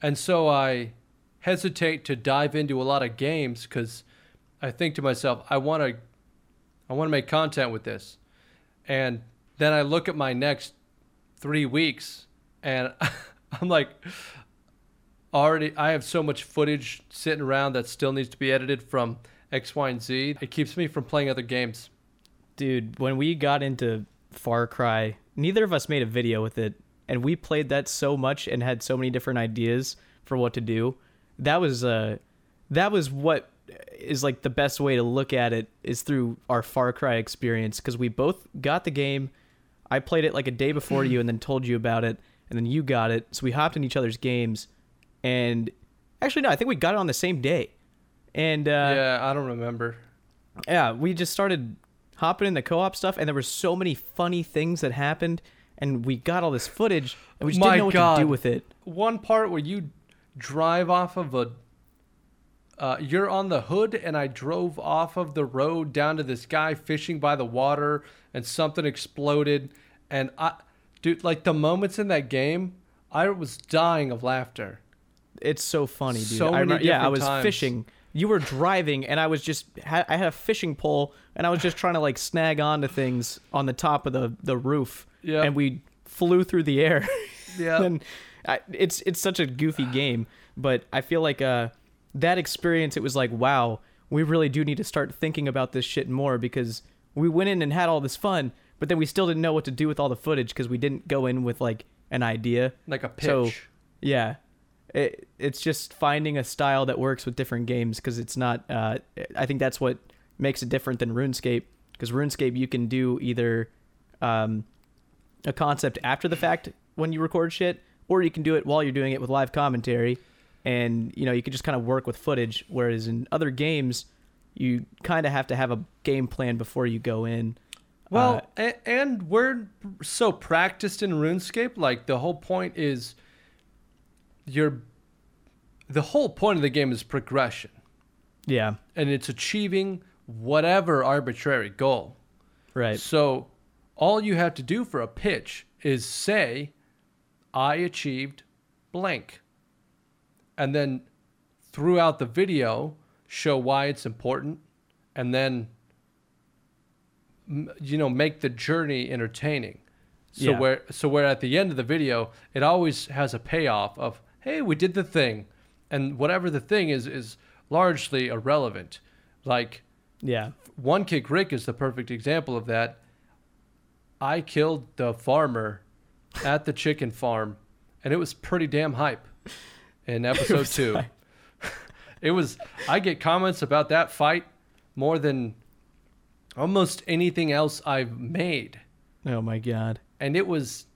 and so I hesitate to dive into a lot of games because I think to myself, I want to, I want to make content with this, and then I look at my next three weeks, and I'm like, already, I have so much footage sitting around that still needs to be edited from X, Y, and Z. It keeps me from playing other games. Dude, when we got into Far Cry, neither of us made a video with it, and we played that so much and had so many different ideas for what to do. That was uh that was what is like the best way to look at it is through our Far Cry experience because we both got the game. I played it like a day before you and then told you about it, and then you got it. So we hopped in each other's games, and actually no, I think we got it on the same day. And uh, yeah, I don't remember. yeah, we just started hopping in the co-op stuff, and there were so many funny things that happened, and we got all this footage, and we just My didn't know what God. to do with it. one part where you drive off of a uh, you're on the hood and i drove off of the road down to this guy fishing by the water and something exploded and i dude like the moments in that game i was dying of laughter It's so funny, dude. So I remember, yeah, I was times. fishing. You were driving, and I was just ha- I had a fishing pole, and I was just trying to like snag onto things on the top of the the roof. Yep. and we flew through the air. yeah and I, it's it's such a goofy game, but I feel like uh that experience it was like wow, we really do need to start thinking about this shit more because we went in and had all this fun, but then we still didn't know what to do with all the footage because we didn't go in with like an idea. like a pitch So- Yeah. It, it's just finding a style that works with different games because it's not uh, I think that's what makes it different than RuneScape because RuneScape you can do either um, a concept after the fact when you record shit or you can do it while you're doing it with live commentary and you know you can just kind of work with footage whereas in other games you kind of have to have a game plan before you go in Well, Uh, and we're so practiced in RuneScape. Like the whole point is, you're. The whole point of the game is progression, yeah and it's achieving whatever arbitrary goal. right So, all you have to do for a pitch is say, "I achieved blank," and then throughout the video show why it's important, and then you know make the journey entertaining. So Yeah. where so where at the end of the video it always has a payoff of hey we did the thing, and whatever the thing is is largely irrelevant. Like yeah one kick Rick is the perfect example of that. I killed the farmer at the chicken farm, and it was pretty damn hype in episode two. hype. it was. I get comments about that fight more than almost anything else I've made, oh my god and it was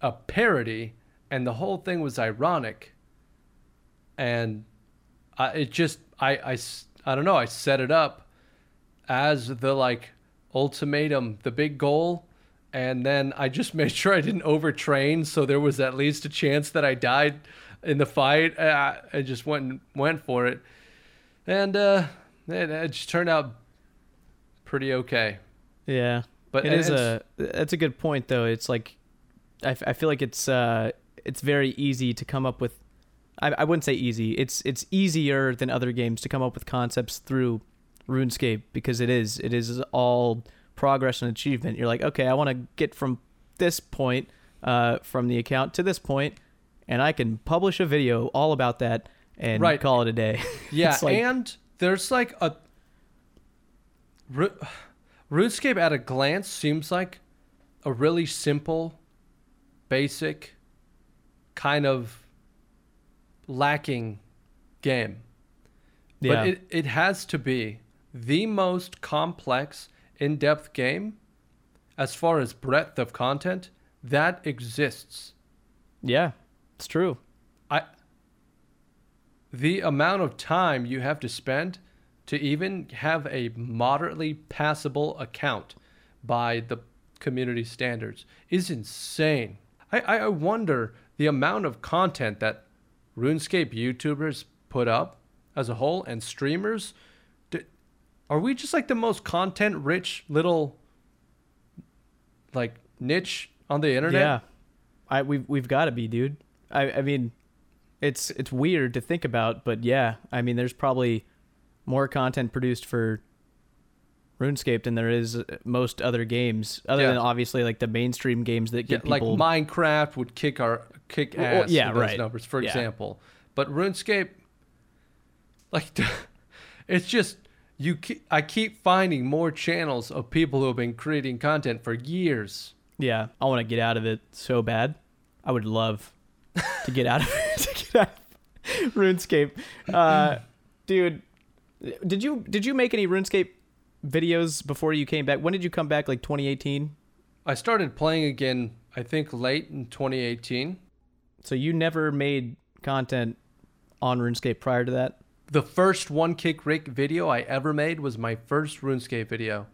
a parody, and the whole thing was ironic, and I, it just I, I i don't know I set it up as the like ultimatum, the big goal, and then I just made sure I didn't overtrain, so there was at least a chance that I died in the fight. I, I just went and went for it, and uh, it, it just turned out pretty okay. Yeah, But it is a that's a good point though. It's like I, f- I feel like it's uh it's very easy to come up with. I, I wouldn't say easy. It's it's easier than other games to come up with concepts through RuneScape because it is it is all progress and achievement. You're like, okay, I want to get from this point uh from the account to this point, and I can publish a video all about that and Right. call it a day. Yeah, like- and there's like a Ru- RuneScape at a glance seems like a really simple, basic, kind of lacking game. Yeah. But it, it has to be the most complex, in depth game as far as breadth of content that exists. yeah, it's true. I the amount of time you have to spend to even have a moderately passable account by the community standards is insane. I, I I wonder the amount of content that RuneScape YouTubers put up as a whole and streamers. Do, are we just like the most content rich little like niche on the internet? Yeah, I we've we've got to be, dude. I I mean, it's it's weird to think about, but yeah, I mean, there's probably more content produced for RuneScape than there is most other games, other Yeah. than obviously like the mainstream games that Yeah, get like. Minecraft would kick our kick Well, well, ass. yeah, those right. Numbers, for Yeah. example, but RuneScape, like, it's just you. Keep, I keep finding more channels of people who have been creating content for years. yeah, I want to get out of it so bad. I would love to get out of to get out of RuneScape, uh, dude. Did you did you make any RuneScape videos before you came back? When did you come back? Like 2018. I started playing again. I think late in 2018. So you never made content on RuneScape prior to that? The first one kick Rick video I ever made was my first RuneScape video,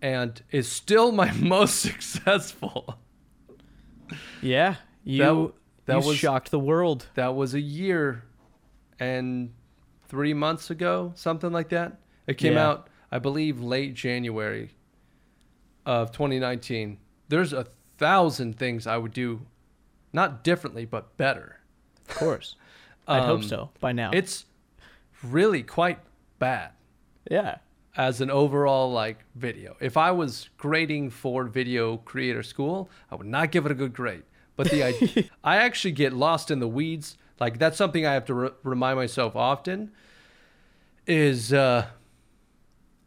and is still my most successful. Yeah, you that you was- shocked the world. That was a year and three months ago, something like that. It came Yeah. out, I believe, late January of 2019. There's a thousand things I would do, not differently, but better. Of course, I'd hope Um, so by now. It's really quite bad yeah, as an overall like video. If I was grading for video creator school, I would not give it a good grade. But the idea, I actually get lost in the weeds. Like that's something I have to re- remind myself often. Is uh,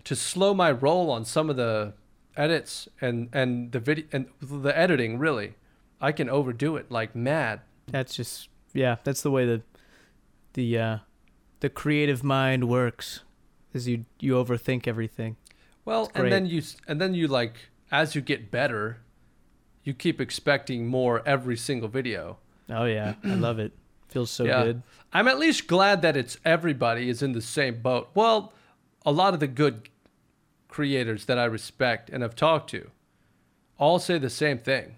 to slow my roll on some of the edits and and the video and the editing. Really, I can overdo it like mad. that's just yeah, that's the way the the uh, the creative mind works. Is you you overthink everything. Well, and then you and then you like as you get better, you keep expecting more every single video. Oh yeah, I love it. Feels so Yeah. good. I'm at least glad that it's everybody is in the same boat. Well, a lot of the good creators that I respect and have talked to all say the same thing.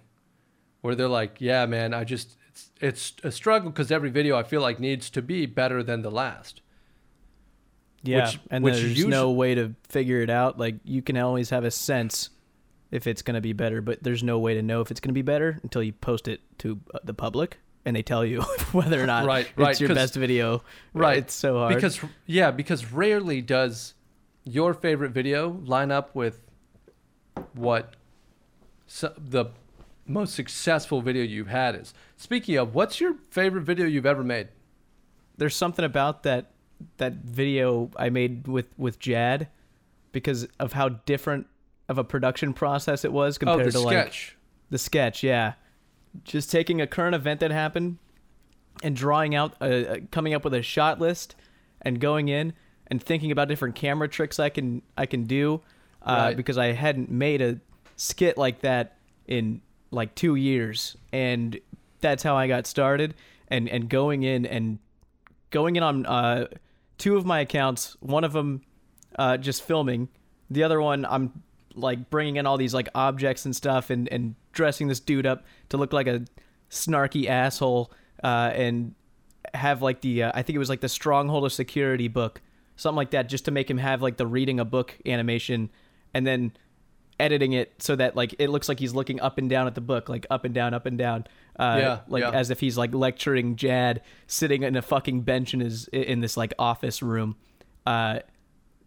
Where they're like, "Yeah, man, I just it's it's a struggle because every video I feel like needs to be better than the last." Yeah, Which- and which there's usu- no way to figure it out. Like you can always have a sense if it's gonna be better, but there's no way to know if it's gonna be better until you post it to uh, the public and they tell you whether or not Right, it's right, your best video. Right. it's so hard. Because yeah, because rarely does your favorite video line up with what so, the most successful video you've had is. Speaking of, what's your favorite video you've ever made? there's something about that that video I made with with Jad because of how different of a production process it was Oh, compared the to like the sketch. Yeah, just taking a current event that happened and drawing out, a, a, coming up with a shot list and going in and thinking about different camera tricks I can I can do uh, Right. because I hadn't made a skit like that in like two years, and that's how I got started. And and going in and going in on uh, two of my accounts. One of them uh, just filming. The other one I'm like bringing in all these like objects and stuff and and dressing this dude up to look like a snarky asshole uh, and have like the uh, I think it was like the Stronghold of Security book, something like that, just to make him have like the reading a book animation, and then editing it so that like it looks like he's looking up and down at the book, like up and down, up and down, uh, Yeah, like yeah. as if he's like lecturing Jad sitting in a fucking bench in his in this like office room. Uh,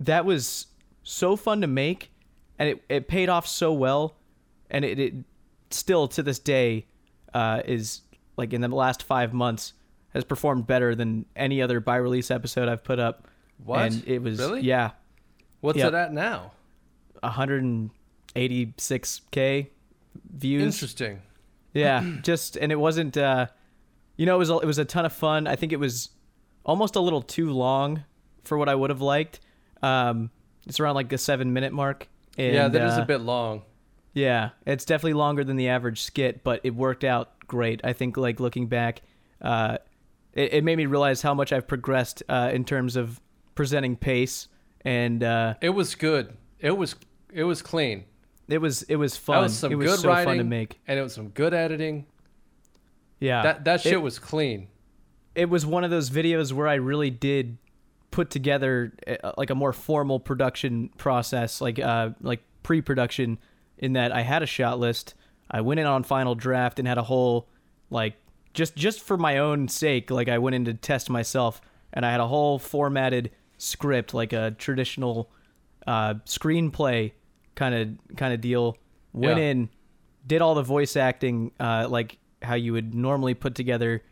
that was so fun to make, and it, it paid off so well, and it, it still to this day uh, is like in the last five months has performed better than any other by release episode I've put up. What? And it was Really? yeah, What's Yep. it at now? 186k views. Interesting. Yeah, just and it wasn't. uh You know, it was a, it was a ton of fun. I think it was almost a little too long for what I would have liked. Um, it's around like the seven minute mark. And, yeah, that is uh, a bit long. Yeah, it's definitely longer than the average skit, but it worked out great. I think, like looking back, uh, it, it made me realize how much I've progressed uh, in terms of presenting pace, and uh, It was good. It was it was clean. it was it was fun. That was some it was good so writing fun to make. and it was some good editing. Yeah, That that shit It- was clean. it was one of those videos where I really did put together uh, like a more formal production process, like uh like pre-production, in that I had a shot list. I went in on final draft and had a whole like just just for my own sake, like I went in to test myself, and I had a whole formatted script, like a traditional uh, screenplay kind of kind of deal. Went Yeah. in, did all the voice acting, uh, like how you would normally put together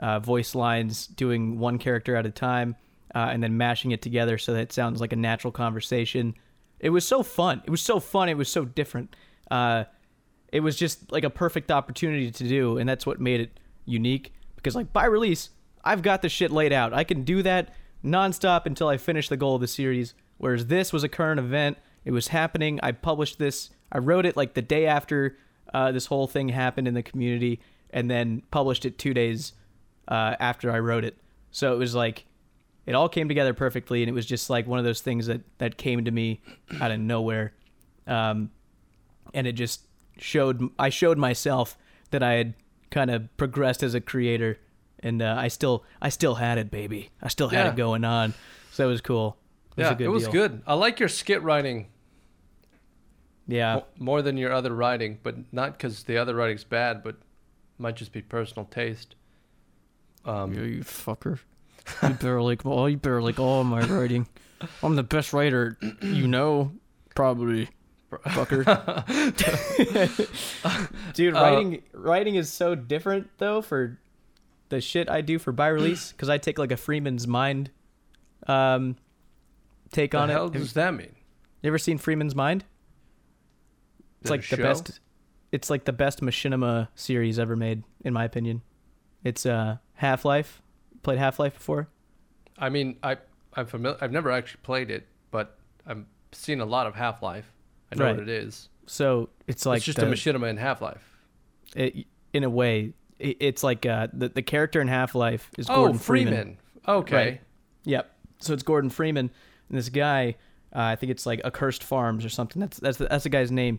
uh, voice lines, doing one character at a time, uh, and then mashing it together so that it sounds like a natural conversation. It was so fun. It was so fun. It was so different. Uh, it was just like a perfect opportunity to do, and that's what made it unique. Because like by release, I've got the shit laid out. I can do that nonstop until I finish the goal of the series. Whereas this was a current event. It was happening. I published this. I wrote it like the day after uh, this whole thing happened in the community, and then published it two days uh, after I wrote it. So it was like it all came together perfectly, and it was just like one of those things that that came to me out of nowhere, um, and it just showed. I showed myself that I had kind of progressed as a creator, and uh, I still I still had it, baby. I still had Yeah. it going on. So it was cool. It was yeah, a good it was deal. good. I like your skit writing Yeah, more than your other writing, but not because the other writing's bad, but might just be personal taste. Um, you fucker. You better like all you better like all my writing. I'm the best writer you know, probably. Fucker. Dude, Uh, writing writing is so different though for the shit I do for by release because I take like a Freeman's Mind um take the on hell it. does that mean? You ever seen Freeman's Mind? It's like the show? best. It's like the best machinima series ever made, in my opinion. It's uh Half Life. Played Half Life before? I mean, I I'm familiar. I've never actually played it, but I've seen a lot of Half Life. I know Right. what it is. So it's like it's just the, a machinima in Half Life. in a way. It, it's like uh the the character in Half Life is Oh, Gordon Freeman. Okay. Right. Yep. So it's Gordon Freeman, and this guy, uh, I think it's like Accursed Farms or something. That's that's the, that's the guy's name.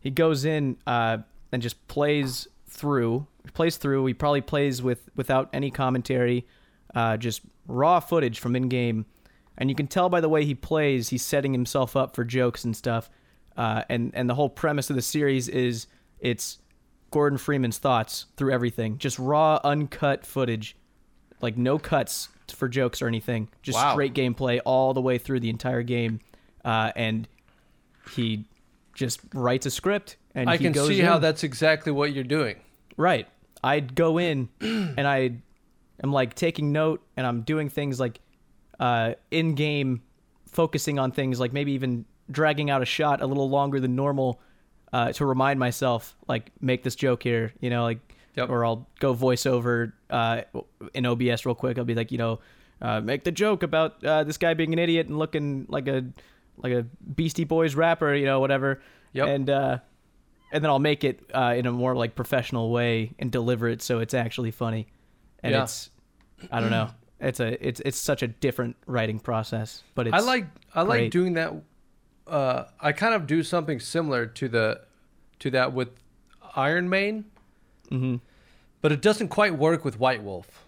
He goes in uh, and just plays through. He plays through. He probably plays with without any commentary, uh, just raw footage from in game, and you can tell by the way he plays, he's setting himself up for jokes and stuff. Uh, and and the whole premise of the series is it's Gordon Freeman's thoughts through everything, just raw, uncut footage like no cuts for jokes or anything, just Wow. straight gameplay all the way through the entire game. Uh, and he just writes a script, and I can see how that's exactly what you're doing. right. I'd go in, and I am like taking note, and I'm doing things like uh, in game, focusing on things like maybe even dragging out a shot a little longer than normal uh, to remind myself, like make this joke here, you know, like Yep. or I'll go voiceover uh, in OBS real quick. I'll be like, you know, uh, make the joke about uh, this guy being an idiot and looking like a like a Beastie Boys rapper, you know, whatever. Yep. And uh, and then I'll make it uh, in a more like professional way and deliver it so it's actually funny. And Yeah. it's I don't know. It's a it's it's such a different writing process, but it's I like I like great. doing that. Uh, I kind of do something similar to the to that with Iron Man, Mhm. but it doesn't quite work with White Wolf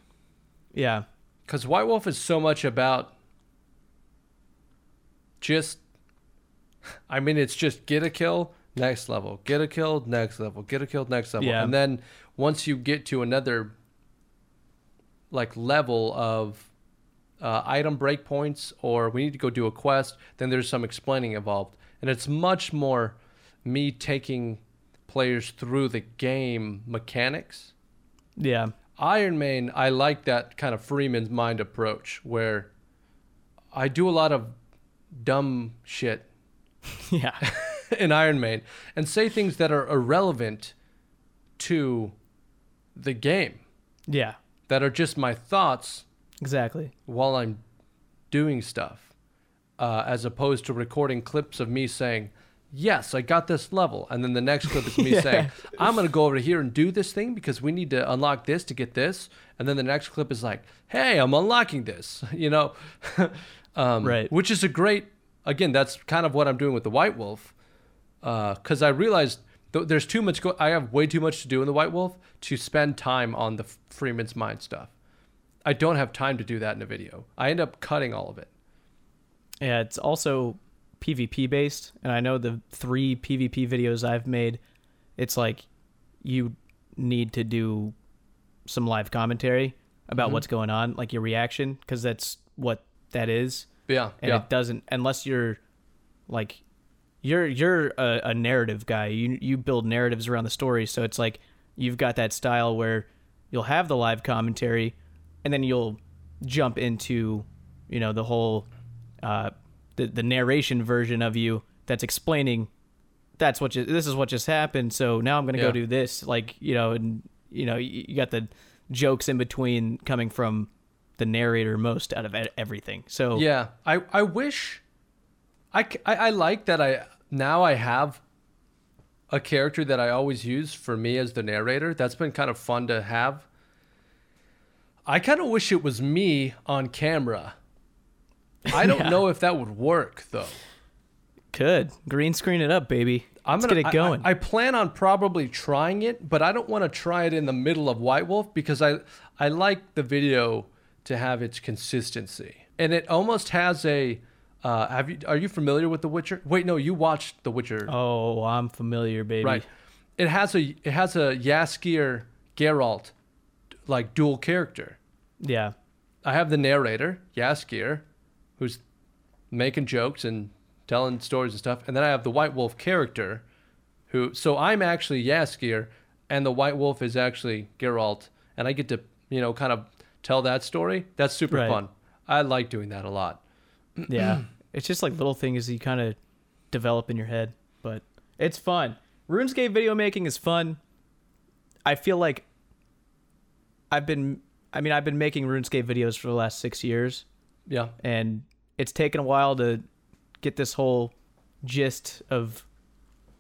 yeah because White Wolf is so much about just. I mean, it's just get a kill, next level, get a kill, next level, get a kill, next level, Yeah. and then once you get to another like level of uh, item breakpoints or we need to go do a quest, then there's some explaining involved. And it's much more me taking players through the game mechanics. yeah Iron Man, I like that kind of Freeman's mind approach where I do a lot of dumb shit yeah. in Iron Man and say things that are irrelevant to the game Yeah. That are just my thoughts Exactly. while I'm doing stuff, uh, as opposed to recording clips of me saying, Yes, I got this level. And then the next clip is me Yeah. saying, I'm going to go over here and do this thing because we need to unlock this to get this. And then the next clip is like, Hey, I'm unlocking this, you know? um, Right. Which is a great, again, that's kind of what I'm doing with the White Wolf. Because I realized th- there's too much, go- I have way too much to do in the White Wolf to spend time on the Freeman's Mind stuff. I don't have time to do that in a video. I end up cutting all of it. Yeah, it's also PvP based, and I know the three PvP videos I've made, it's like you need to do some live commentary about Mhm. what's going on, like your reaction, because that's what that is, Yeah, and yeah, it doesn't unless you're like you're you're a, a narrative guy. You you build narratives around the story, so it's like you've got that style where you'll have the live commentary, and then you'll jump into you know the whole uh, the the narration version of you that's explaining that's what just, this is what just happened. So now I'm gonna go do this, like you know, and you know you, got the jokes in between coming from the narrator most out of everything. So yeah. I I wish I I like that I now I have a character that I always use for me as the narrator. That's been kind of fun to have. I kind of wish it was me on camera. I don't Yeah. know if that would work though. Could green screen it up, baby. I'm Let's gonna, get it going. I, I plan on probably trying it, but I don't want to try it in the middle of White Wolf because I I like the video to have its consistency, and it almost has a. Uh, have you are you familiar with The Witcher? Wait, no, you watched The Witcher, oh, I'm familiar, baby. right? It has a it has a Jaskier Geralt like dual character. Yeah. I have the narrator, Jaskier, who's making jokes and telling stories and stuff. And then I have the White Wolf character, who. So I'm actually Jaskier, and the White Wolf is actually Geralt. And I get to, you know, kind of tell that story. That's super Right. fun. I like doing that a lot. Yeah. it's just like little things you kind of develop in your head, but it's fun. RuneScape video making is fun. I feel like I've been I mean, I've been making RuneScape videos for the last 6 years Yeah. and it's taken a while to get this whole gist of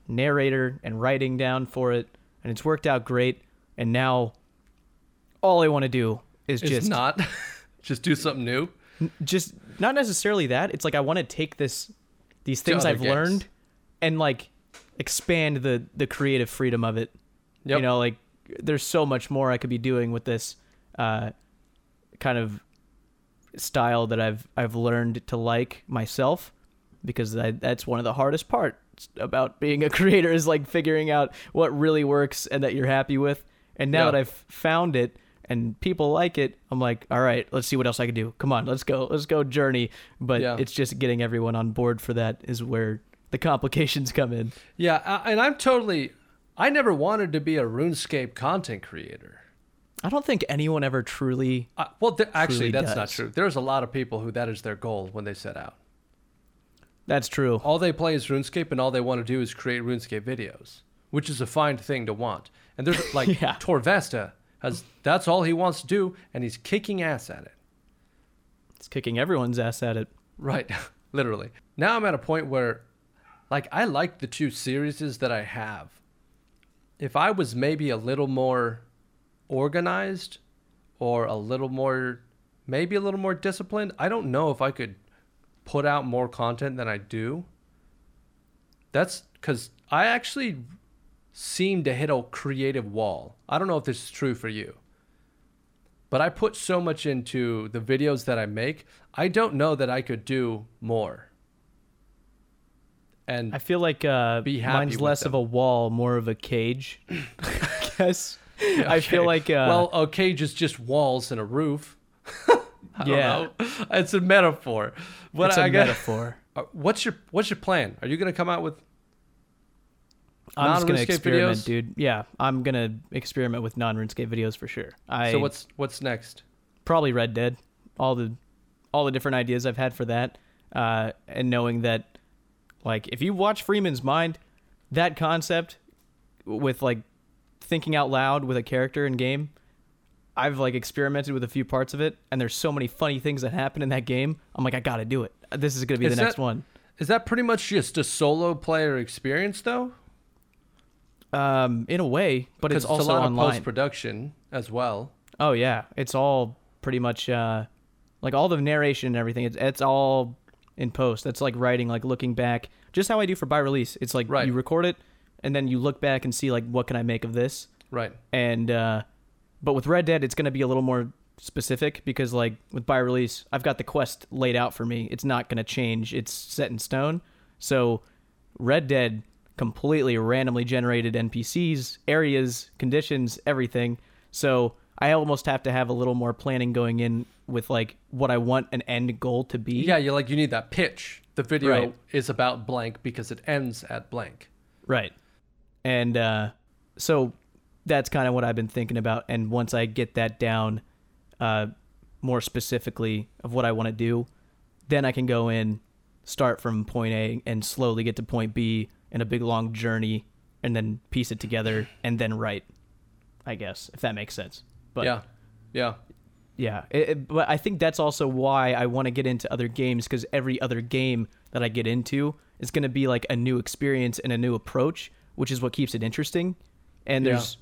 narrator and writing down for it and it's worked out great and now all I want to do is It's just not. just do something new. Just not necessarily that. It's like I want to take this these things I've games. learned and like expand the the creative freedom of it. Yep. You know, like there's so much more I could be doing with this uh kind of style that I've I've learned to like myself because I, that's one of the hardest parts about being a creator is like figuring out what really works and that you're happy with. And now Yeah. that I've found it and people like it, I'm like, all right, let's see what else I can do. Come on, let's go, let's go journey. But Yeah. it's just getting everyone on board for that is where the complications come in. Yeah. And I'm totally. I never wanted to be a RuneScape content creator. I don't think anyone ever truly. Uh, well, th- actually, Truly that's not true. There's a lot of people who that is their goal when they set out. That's true. All they play is RuneScape, and all they want to do is create RuneScape videos, which is a fine thing to want. And there's like Yeah. Torvesta that's all he wants to do, and he's kicking ass at it. It's kicking everyone's ass at it. Right, literally. Now I'm at a point where, like, I like the two series that I have. If I was maybe a little more organized, or a little more, maybe a little more disciplined, I don't know if I could put out more content than I do. That's because I actually seem to hit a creative wall. I don't know if this is true for you. But I put so much into the videos that I make, I don't know that I could do more. And I feel like uh, Be happy mine's less them. of a wall, more of a cage. I guess. I feel like uh, well, a cage is just walls and a roof. Yeah. it's a metaphor. But it's a I guess, metaphor. uh, what's your what's your plan? Are you gonna come out with? I'm just gonna experiment, videos? dude. Yeah, I'm gonna experiment with non-RuneScape videos for sure. I so what's what's next? probably Red Dead, all the all the different ideas I've had for that, uh, and knowing that, like, if you watch Freeman's Mind, that concept with like thinking out loud with a character in game, I've like experimented with a few parts of it, and there's so many funny things that happen in that game. I'm like, I gotta do it. This is gonna be Is the next one. Is that pretty much just a solo player experience though? Um, in a way, but it's also a lot of online. post production as well. Oh yeah, it's all pretty much uh, like all the narration and everything. It's it's all in post. That's like writing, like looking back, just how I do for by release. It's like Right. you record it, and then you look back and see like what can I make of this. Right. And uh, but with Red Dead, it's gonna be a little more specific because like with by release, I've got the quest laid out for me. It's not gonna change. It's set in stone. So Red Dead completely randomly generated NPCs, areas, conditions, everything. So I almost have to have a little more planning going in with like what I want an end goal to be. Yeah, you're like you need that pitch. The video Right. is about blank because it ends at blank. Right. And uh, so that's kind of what I've been thinking about. And once I get that down uh, more specifically of what I want to do, then I can go in, start from point A, and slowly get to point B in a big long journey, and then piece it together, and then write. I guess if that makes sense. But yeah. Yeah. yeah, it, it- but I think that's also why I want to get into other games because every other game that I get into is going to be like a new experience and a new approach, which is what keeps it interesting. And there's,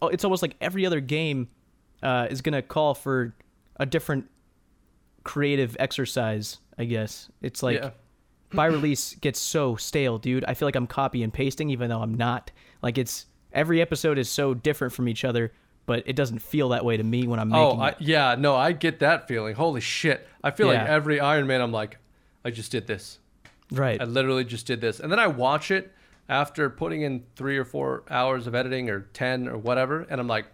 oh, it's almost like every other game uh, is going to call for a different creative exercise. I guess it's like yeah. By release gets so stale, dude. I feel like I'm copy and pasting, even though I'm not. Like it's every episode is so different from each other, but it doesn't feel that way to me when I'm oh, making. Oh, I, it. yeah, no, I get that feeling. Holy shit. I feel like every Iron Man, I'm like, I just did this. right. I literally just did this. And then I watch it after putting in three or four hours of editing or 10 or whatever. And I'm like,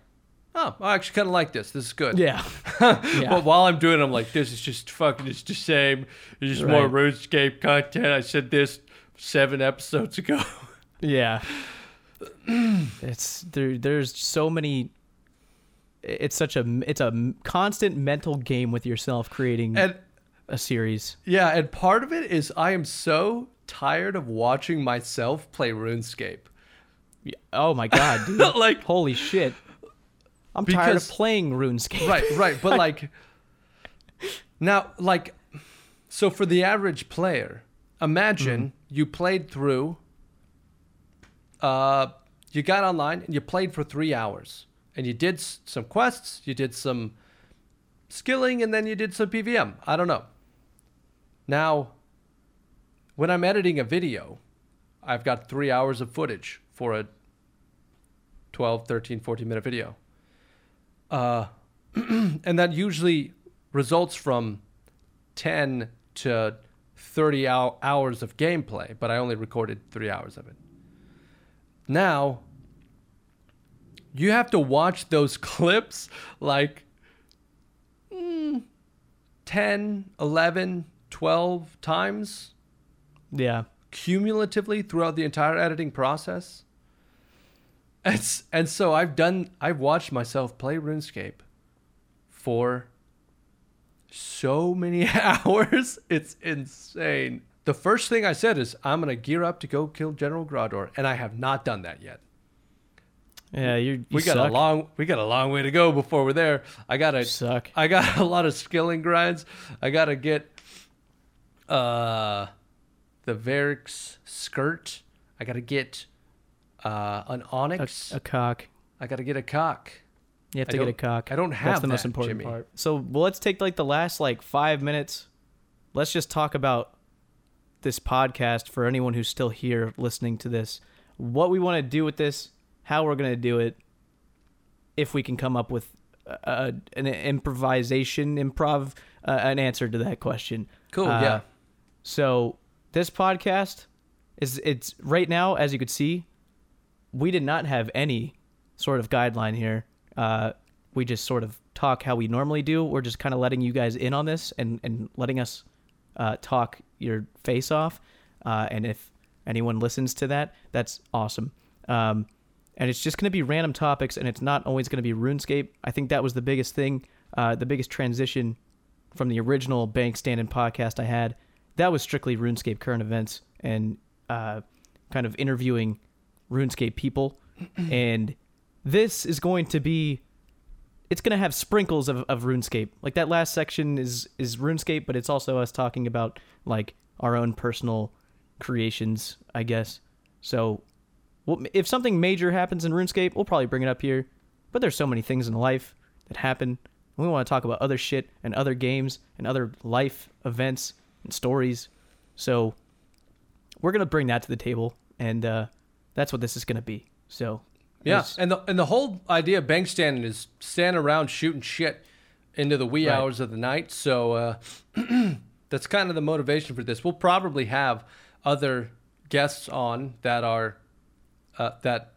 oh, I actually kind of like this. This is good. Yeah. yeah. But while I'm doing it, I'm like, this is just fucking, it's the same. It's just more RuneScape content. I said this seven episodes ago. yeah. It's there. There's so many. It's such a. It's a constant mental game with yourself creating and a series. yeah, and part of it is I am so tired of watching myself play RuneScape. Yeah. Oh my god, dude! like, Holy shit! I'm tired of Because- playing RuneScape. right, right. But like now, like so for the average player, imagine you played through uh you got online and you played for three hours and you did s- some quests, you did some skilling, and then you did some PVM. I don't know. Now, when I'm editing a video, I've got three hours of footage for a 12, 13, 14 minute video. Uh, and that usually results from 10 to 30 hours of gameplay, but I only recorded three hours of it. Now, you have to watch those clips like mm, 10, 11, 12 times Yeah. cumulatively throughout the entire editing process. And, and so I've done, I've watched myself play RuneScape for so many hours. It's insane. The first thing I said is, I'm going to gear up to go kill General Graardor. And I have not done that yet. Yeah. You're, you we got suck. a long, we got a long way to go before we're there. I got to You suck. I got a lot of skilling grinds. I gotta get uh the Verac's skirt. I gotta get uh an onyx. a cock. I gotta get a cock. You have to get a cock. I don't have That's the most important Jimmy. part. So well, let's take like the last like five minutes. Let's just talk about this podcast for anyone who's still here listening to this. What we want to do with this, how we're gonna do it, if we can come up with uh, an improvisation, improv, uh, an answer to that question. Cool, Uh, yeah. So this podcast is it's right now, as you could see, we did not have any sort of guideline here. Uh, we just sort of talk how we normally do. We're just kind of letting you guys in on this and and letting us uh, talk your face off. Uh, and if anyone listens to that, that's awesome. Um, and it's just going to be random topics, and it's not always going to be RuneScape. I think that was the biggest thing, uh, the biggest transition from the original Bank Standing podcast I had. That was strictly RuneScape current events and uh, kind of interviewing RuneScape people. and this is going to be it's going to have sprinkles of, of RuneScape. Like that last section is is RuneScape, but it's also us talking about like our own personal creations, I guess. So, if something major happens in RuneScape, we'll probably bring it up here. But there's so many things in life that happen. We want to talk about other shit and other games and other life events and stories. So, we're gonna bring that to the table, and uh, that's what this is gonna be. So, Yeah, and the and the whole idea of bank standing is standing around shooting shit into the wee Right. hours of the night. So uh, that's kind of the motivation for this. We'll probably have other guests on that are uh, that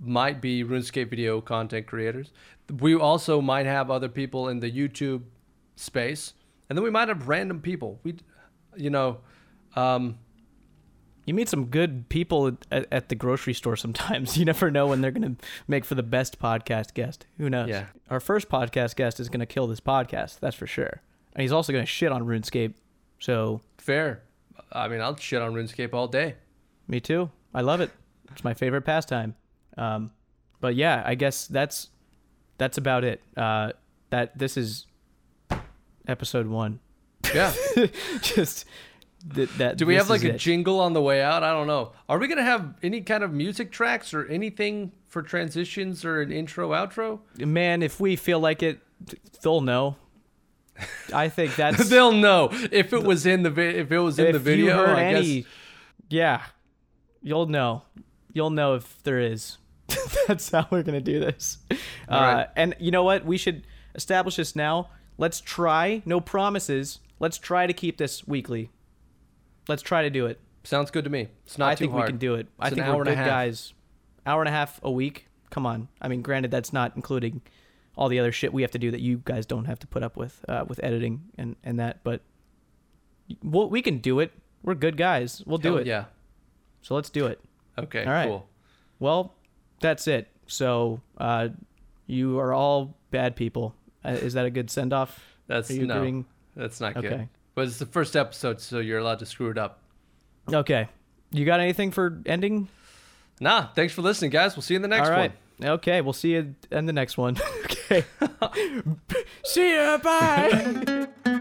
might be RuneScape video content creators. We also might have other people in the YouTube space, and then we might have random people. We, you know, um, You meet some good people at, at the grocery store sometimes. You never know when they're going to make for the best podcast guest. Who knows? Yeah. Our first podcast guest is going to kill this podcast. That's for sure. And he's also going to shit on RuneScape. So, fair. I mean, I'll shit on RuneScape all day. me too. I love it. It's my favorite pastime. Um, but yeah, I guess that's that's about it. Uh, that this is episode one. Yeah. Just th- that. Do we have like a it. jingle on the way out? I don't know. Are we gonna have any kind of music tracks or anything for transitions or an intro outro? man? If we feel like it, they'll know. I think that's They'll know if it was in the vi- if it was in the video. I any, guess. yeah, you'll know. You'll know if there is. That's how we're gonna do this. Uh, right. And you know what? We should establish this now. Let's try. No promises. Let's try to keep this weekly. Let's try to do it. Sounds good to me. It's not I think hard. we can do it. I It's an think hour we're and a good half. guys. Hour and a half a week. Come on. I mean, granted, that's not including all the other shit we have to do that you guys don't have to put up with uh, with editing and and that. But we'll, we can do it. We're good guys. We'll do Hell it. Yeah. So let's do it. Okay. All right. Cool. Well, that's it. So uh, you are all bad people. Uh, is that a good send off? That's you no. agreeing? That's not good. But it's the first episode, so you're allowed to screw it up. Okay. You got anything for ending? Nah. Thanks for listening, guys. We'll see you in the next all right. one. Okay. We'll see you in the next one. okay. see ya. Bye.